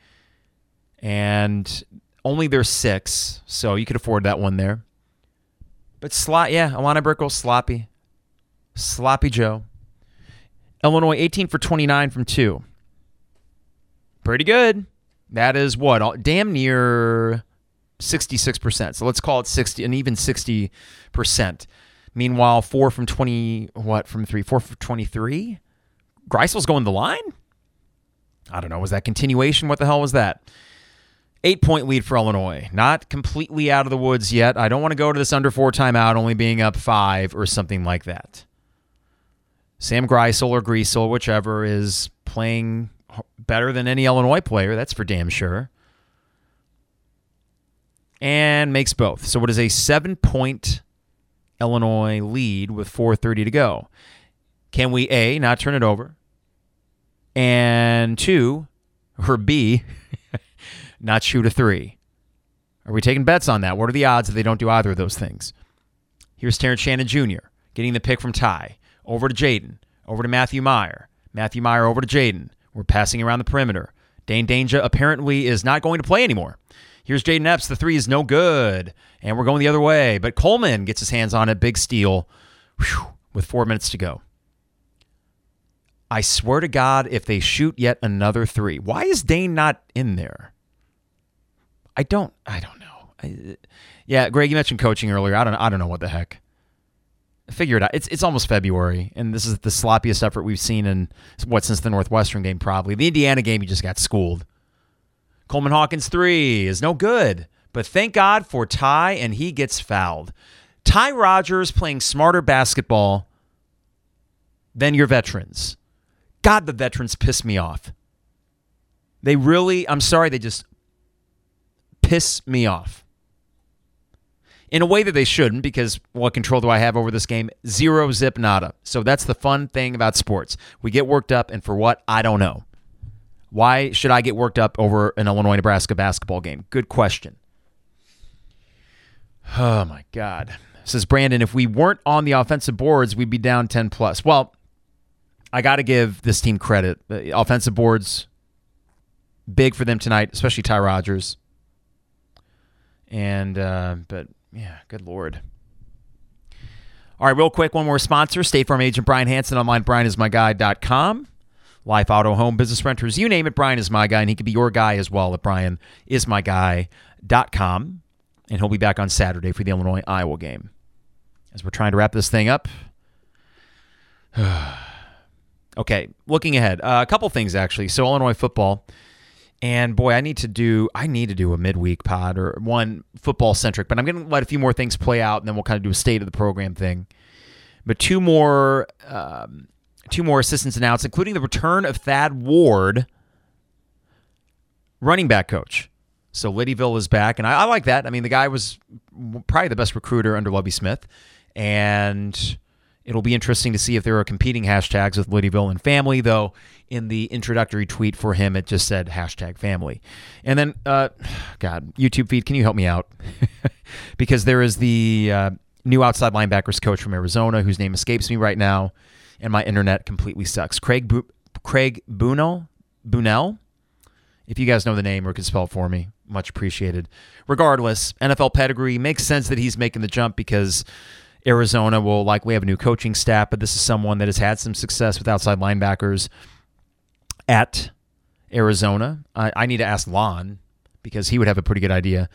A: And only there's six, so you could afford that one there. But slot, yeah, Alana Brickell, sloppy. Sloppy Joe. Illinois 18 for 29 from two. Pretty good. That is what? Damn near 66%. So let's call it 60, and even 60%. Meanwhile, four from 20, what, from three? Four from 23? Greisel's going the line? I don't know. Was that continuation? What the hell was that? Eight point lead for Illinois. Not completely out of the woods yet. I don't want to go to this under four timeout, only being up five or something like that. Sam Greisel or Greasel, whichever, is playing better than any Illinois player. That's for damn sure. And makes both. So, what is a seven point Illinois lead with 4.30 to go? Can we, A, not turn it over? And two, or B, not shoot a three? Are we taking bets on that? What are the odds that they don't do either of those things? Here's Terrence Shannon Jr. getting the pick from Ty. Over to Jayden. Over to Matthew Mayer. Matthew Mayer over to Jayden. We're passing around the perimeter. Dain Dainja apparently is not going to play anymore. Here's Jayden Epps. The three is no good. And we're going the other way. But Coleman gets his hands on it. Big steal Whew, with four minutes to go. I swear to God, if they shoot yet another three, why is Dain not in there? I don't. I don't know. I, yeah, Greg, you mentioned coaching earlier. I don't. I don't know what the heck. Figure it out. It's it's almost February, and this is the sloppiest effort we've seen in what since the Northwestern game. Probably the Indiana game. You just got schooled. Coleman Hawkins three is no good, but thank God for Ty, and he gets fouled. Ty Rodgers playing smarter basketball than your veterans. God, the veterans piss me off. They really, I'm sorry, they just piss me off. In a way that they shouldn't, because what control do I have over this game? Zero zip nada. So that's the fun thing about sports. We get worked up, and for what? I don't know. Why should I get worked up over an Illinois Nebraska basketball game? Good question. Oh my God. Says Brandon, if we weren't on the offensive boards, we'd be down 10 plus. Well, I got to give this team credit. Offensive boards, big for them tonight, especially Ty Rodgers. And, uh, but yeah, good Lord. All right, real quick, one more sponsor State Farm agent Brian Hanson online, brianismyguy.com. Life, auto, home, business renters, you name it, Brian is my guy, and he could be your guy as well at brianismyguy.com. And he'll be back on Saturday for the Illinois Iowa game. As we're trying to wrap this thing up. okay, looking ahead, uh, a couple things actually. So, Illinois football. And boy, I need to do I need to do a midweek pod or one football centric, but I'm going to let a few more things play out, and then we'll kind of do a state of the program thing. But two more um, two more assistants announced, including the return of Thad Ward, running back coach. So Liddyville is back, and I, I like that. I mean, the guy was probably the best recruiter under Lovie Smith, and it'll be interesting to see if there are competing hashtags with Liddyville and family. Though in the introductory tweet for him, it just said hashtag family. And then, uh, God, YouTube feed, can you help me out? because there is the uh, new outside linebackers coach from Arizona, whose name escapes me right now, and my internet completely sucks. Craig Bu- Craig Buno Bunell. If you guys know the name or can spell it for me, much appreciated. Regardless, NFL pedigree makes sense that he's making the jump because Arizona will likely have a new coaching staff, but this is someone that has had some success with outside linebackers at Arizona. I, I need to ask Lon because he would have a pretty good idea.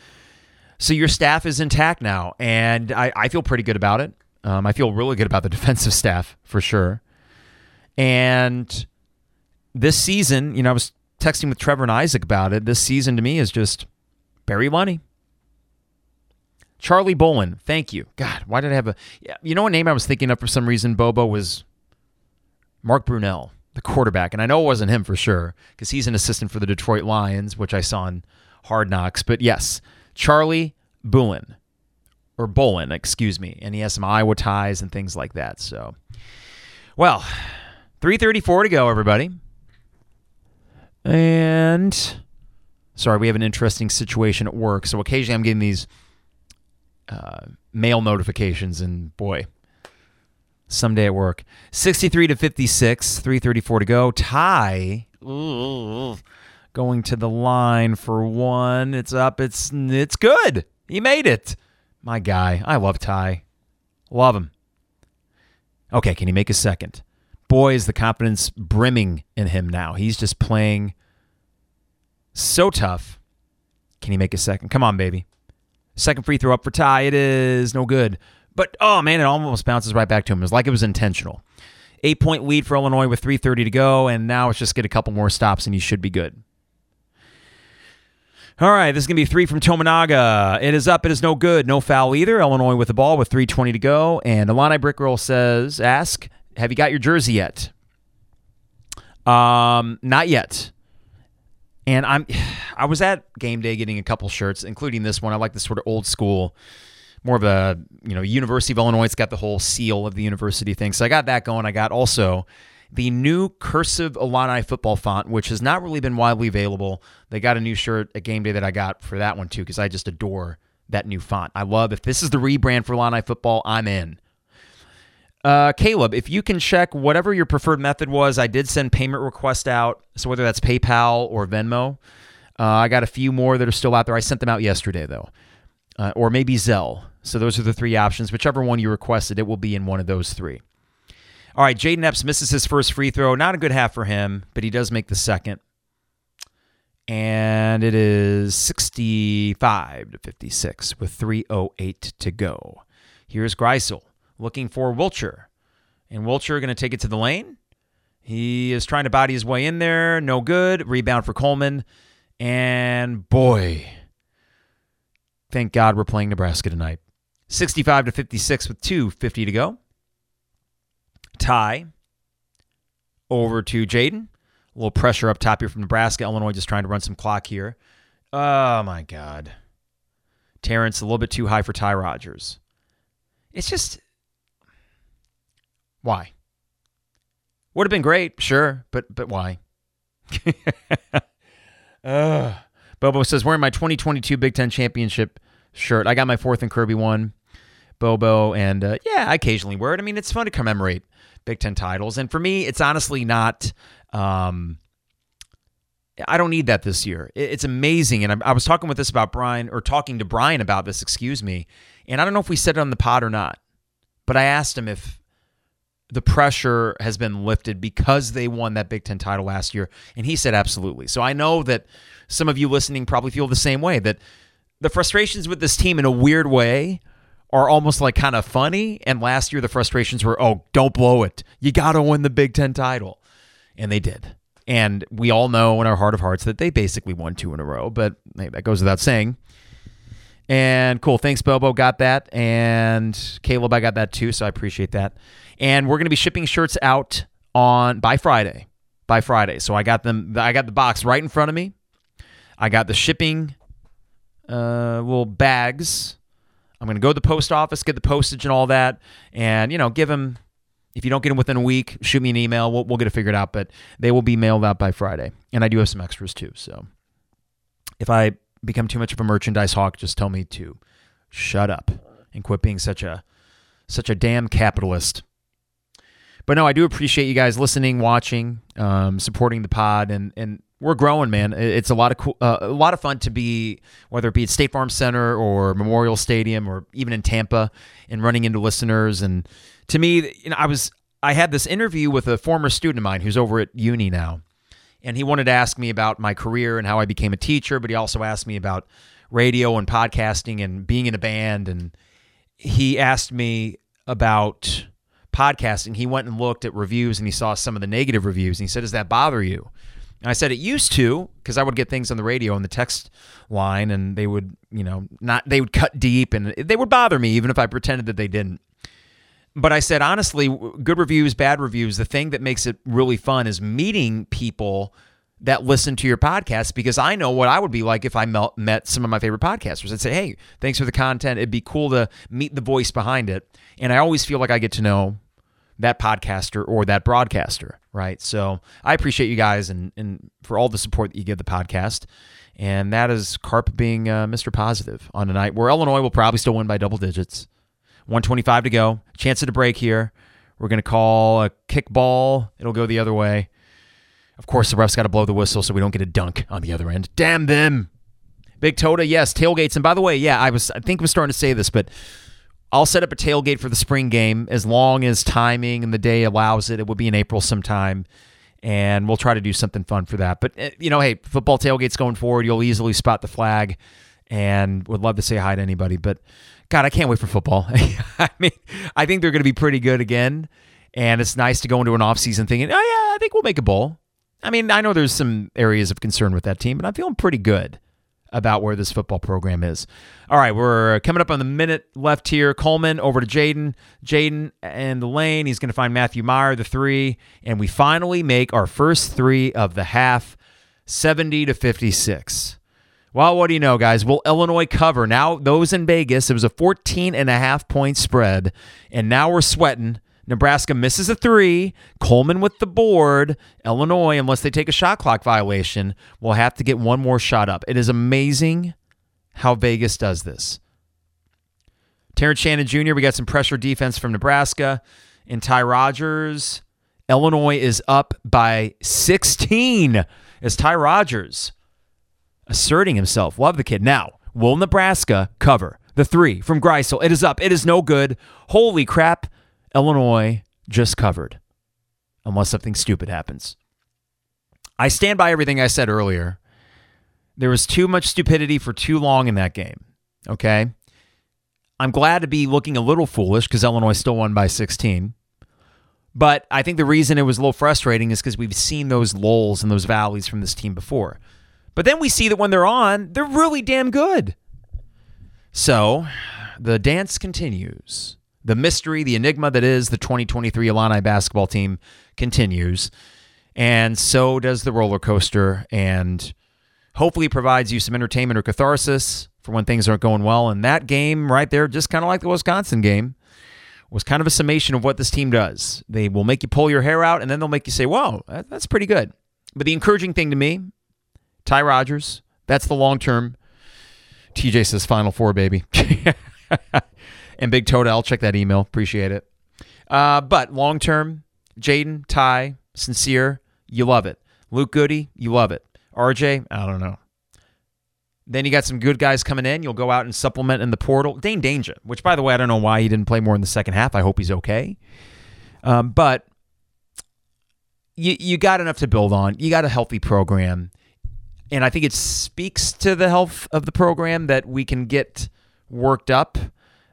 A: So your staff is intact now, and I, I feel pretty good about it. Um, I feel really good about the defensive staff for sure. And this season, you know, I was texting with Trevor and Isaac about it. This season to me is just Barry Lunney. Charlie Bolin, thank you. God, why did I have a. You know what name I was thinking of for some reason, Bobo, was Mark Brunell, the quarterback. And I know it wasn't him for sure because he's an assistant for the Detroit Lions, which I saw in Hard Knocks. But yes, Charlie Bulin, or Bolin, excuse me. And he has some Iowa ties and things like that. So, well, 334 to go, everybody. And sorry, we have an interesting situation at work. So occasionally I'm getting these uh, mail notifications, and boy, someday at work. 63 to 56, 334 to go. Ty. going to the line for one. It's up. It's it's good. He made it. My guy. I love Ty. Love him. Okay, can he make a second? Boy, is the confidence brimming in him now. He's just playing so tough. Can he make a second? Come on, baby. Second free throw up for Ty. It is no good. But oh man, it almost bounces right back to him. It was like it was intentional. Eight point lead for Illinois with 3:30 to go, and now it's just get a couple more stops and you should be good. All right, this is going to be three from Tominaga. It is up. It is no good. No foul either. Illinois with the ball with 3.20 to go. And Alani Brickroll says, ask, have you got your jersey yet? Um, not yet. And I'm I was at game day getting a couple shirts, including this one. I like this sort of old school, more of a you know University of Illinois. It's got the whole seal of the university thing. So I got that going. I got also the new cursive Illini football font, which has not really been widely available. They got a new shirt at game day that I got for that one too, because I just adore that new font. I love if this is the rebrand for Illini football, I'm in. Uh, Caleb, if you can check whatever your preferred method was, I did send payment request out. So whether that's PayPal or Venmo, uh, I got a few more that are still out there. I sent them out yesterday though, uh, or maybe Zelle. So those are the three options. Whichever one you requested, it will be in one of those three. All right, Jayden Epps misses his first free throw. Not a good half for him, but he does make the second. And it is 65 to 56 with 308 to go. Here's Greisel looking for Wilcher. And Wilcher going to take it to the lane. He is trying to body his way in there. No good. Rebound for Coleman. And boy, thank God we're playing Nebraska tonight. 65 to 56 with 250 to go. Ty over to Jayden. A little pressure up top here from Nebraska. Illinois just trying to run some clock here. Oh my God. Terrence a little bit too high for Ty Rodgers. It's just why? Would have been great, sure, but but why? uh, Bobo says wearing my 2022 Big Ten championship shirt. I got my fourth and Kirby one. Bobo and uh, yeah, I occasionally wear it. I mean, it's fun to commemorate Big Ten titles, and for me, it's honestly not. Um, I don't need that this year. It's amazing. And I, was talking with this about Brian, or talking to Brian about this, excuse me. And I don't know if we said it on the pod or not, but I asked him if the pressure has been lifted because they won that Big Ten title last year. And he said absolutely. So I know that some of you listening probably feel the same way that the frustrations with this team in a weird way are almost like kind of funny. And last year, the frustrations were, oh, don't blow it. You got to win the Big Ten title. And they did. And we all know in our heart of hearts that they basically won two in a row, but hey, that goes without saying. And cool. Thanks, Bobo. Got that. And Caleb, I got that too. So I appreciate that. And we're going to be shipping shirts out on by Friday. By Friday. So I got them. I got the box right in front of me. I got the shipping uh, little bags. I'm going to go to the post office, get the postage and all that, and you know, give them if you don't get them within a week, shoot me an email. We'll, we'll get it figured out, but they will be mailed out by Friday. And I do have some extras too. So if I become too much of a merchandise hawk, just tell me to shut up and quit being such a such a damn capitalist. But no, I do appreciate you guys listening, watching, um, supporting the pod, and and we're growing, man. It's a lot of cool, uh, a lot of fun to be, whether it be at State Farm Center or Memorial Stadium or even in Tampa, and running into listeners. And to me, you know, I was I had this interview with a former student of mine who's over at uni now, and he wanted to ask me about my career and how I became a teacher, but he also asked me about radio and podcasting and being in a band, and he asked me about podcasting. He went and looked at reviews and he saw some of the negative reviews, and he said, "Does that bother you?" And I said it used to because I would get things on the radio and the text line, and they would, you know, not they would cut deep, and they would bother me even if I pretended that they didn't. But I said honestly, good reviews, bad reviews. The thing that makes it really fun is meeting people that listen to your podcast because I know what I would be like if I met some of my favorite podcasters. I'd say, hey, thanks for the content. It'd be cool to meet the voice behind it. And I always feel like I get to know that podcaster or that broadcaster, right? So I appreciate you guys and, and for all the support that you give the podcast. And that is Carp being uh, Mr. Positive on a night where Illinois will probably still win by double digits. 125 to go. Chance at a break here. We're going to call a kickball. It'll go the other way. Of course, the ref's got to blow the whistle so we don't get a dunk on the other end. Damn them. Big Tota, yes, tailgates. And by the way, yeah, I was I think I was starting to say this, but I'll set up a tailgate for the spring game as long as timing and the day allows it. It would be in April sometime, and we'll try to do something fun for that. But eh, you know, hey, football tailgates going forward, you'll easily spot the flag, and would love to say hi to anybody. But God, I can't wait for football. I mean, I think they're going to be pretty good again, and it's nice to go into an offseason thinking, oh yeah, I think we'll make a bowl. I mean, I know there's some areas of concern with that team, but I'm feeling pretty good about where this football program is. All right, we're coming up on the minute left here. Coleman over to Jayden. Jayden and the lane. He's going to find Matthew Mayer, the three. And we finally make our first three of the half 70 to 56. Well, what do you know, guys? Will Illinois cover? Now, those in Vegas, it was a 14 and a half point spread. And now we're sweating Nebraska misses a three. Coleman with the board. Illinois, unless they take a shot clock violation, will have to get one more shot up. It is amazing how Vegas does this. Terrence Shannon Jr., we got some pressure defense from Nebraska. And Ty Rodgers, Illinois is up by 16 as Ty Rodgers asserting himself. Love the kid. Now, will Nebraska cover the three from Greisel? It is up. It is no good. Holy crap. Illinois just covered, unless something stupid happens. I stand by everything I said earlier. There was too much stupidity for too long in that game. Okay. I'm glad to be looking a little foolish because Illinois still won by 16. But I think the reason it was a little frustrating is because we've seen those lulls and those valleys from this team before. But then we see that when they're on, they're really damn good. So the dance continues. The mystery, the enigma that is the 2023 Illini basketball team continues. And so does the roller coaster. And hopefully provides you some entertainment or catharsis for when things aren't going well. And that game right there, just kind of like the Wisconsin game, was kind of a summation of what this team does. They will make you pull your hair out, and then they'll make you say, "Wow, that's pretty good." But the encouraging thing to me, Ty Rodgers, that's the long term. TJ says Final Four, baby. and Big Toad, I'll check that email. Appreciate it. Uh, but long term, Jayden, Ty, Sencire, you love it. Luke Goody, you love it. RJ, I don't know. Then you got some good guys coming in. You'll go out and supplement in the portal. Dain Dainja, which, by the way, I don't know why he didn't play more in the second half. I hope he's okay. Um, but you, you got enough to build on. You got a healthy program. And I think it speaks to the health of the program that we can get worked up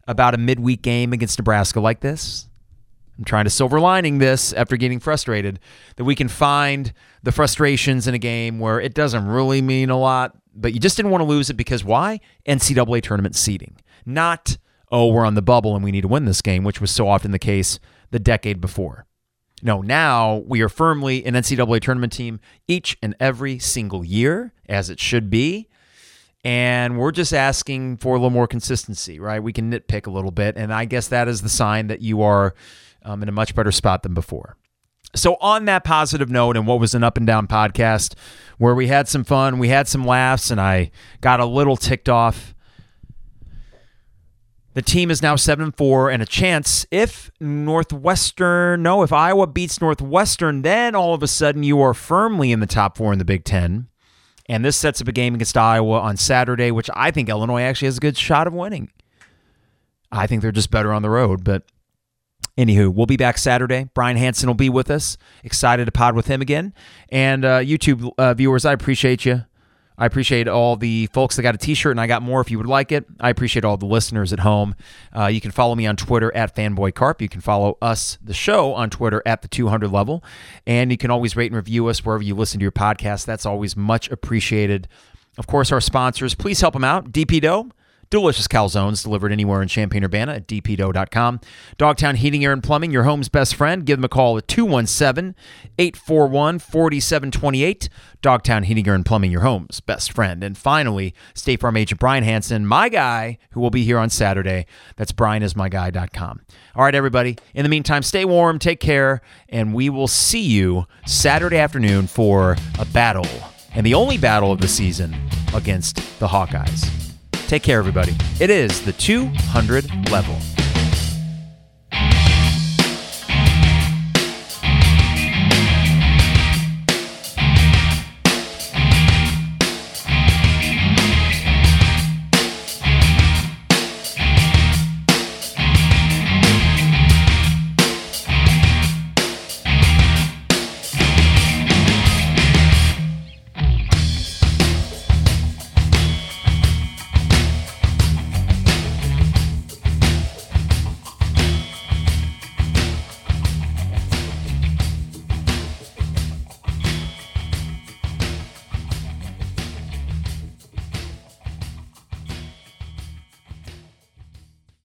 A: about a midweek game against Nebraska like this. I'm trying to silver lining this after getting frustrated that we can find the frustrations in a game where it doesn't really mean a lot, but you just didn't want to lose it because why? NCAA tournament seeding. Not, oh, we're on the bubble and we need to win this game, which was so often the case the decade before. No, now we are firmly an NCAA tournament team each and every single year, as it should be. And we're just asking for a little more consistency, right? We can nitpick a little bit. And I guess that is the sign that you are um, in a much better spot than before. So, on that positive note, and what was an up and down podcast where we had some fun, we had some laughs, and I got a little ticked off. The team is now 7 4 and a chance if Northwestern, no, if Iowa beats Northwestern, then all of a sudden you are firmly in the top four in the Big Ten. And this sets up a game against Iowa on Saturday, which I think Illinois actually has a good shot of winning. I think they're just better on the road, but Anywho, we'll be back Saturday. Brian Hanson will be with us. Excited to pod with him again. And uh, YouTube uh, viewers, I appreciate you. I appreciate all the folks that got a t shirt, and I got more if you would like it. I appreciate all the listeners at home. Uh, you can follow me on Twitter at FanboyCarp. You can follow us, the show, on Twitter at the 200 level. And you can always rate and review us wherever you listen to your podcast. That's always much appreciated. Of course, our sponsors, please help them out. DP Dough Delicious calzones delivered anywhere in Champaign-Urbana at dpdough.com. Dogtown Heating, Air, and Plumbing, your home's best friend. Give them a call at 217-841-4728. Dogtown Heating, Air, and Plumbing, your home's best friend. And finally, State Farm agent Brian Hanson, my guy, who will be here on Saturday. That's brianismyguy.com. All right, everybody. In the meantime, stay warm, take care, and we will see you Saturday afternoon for a battle, and the only battle of the season against the Hawkeyes. Take care, everybody. It is the 200 level.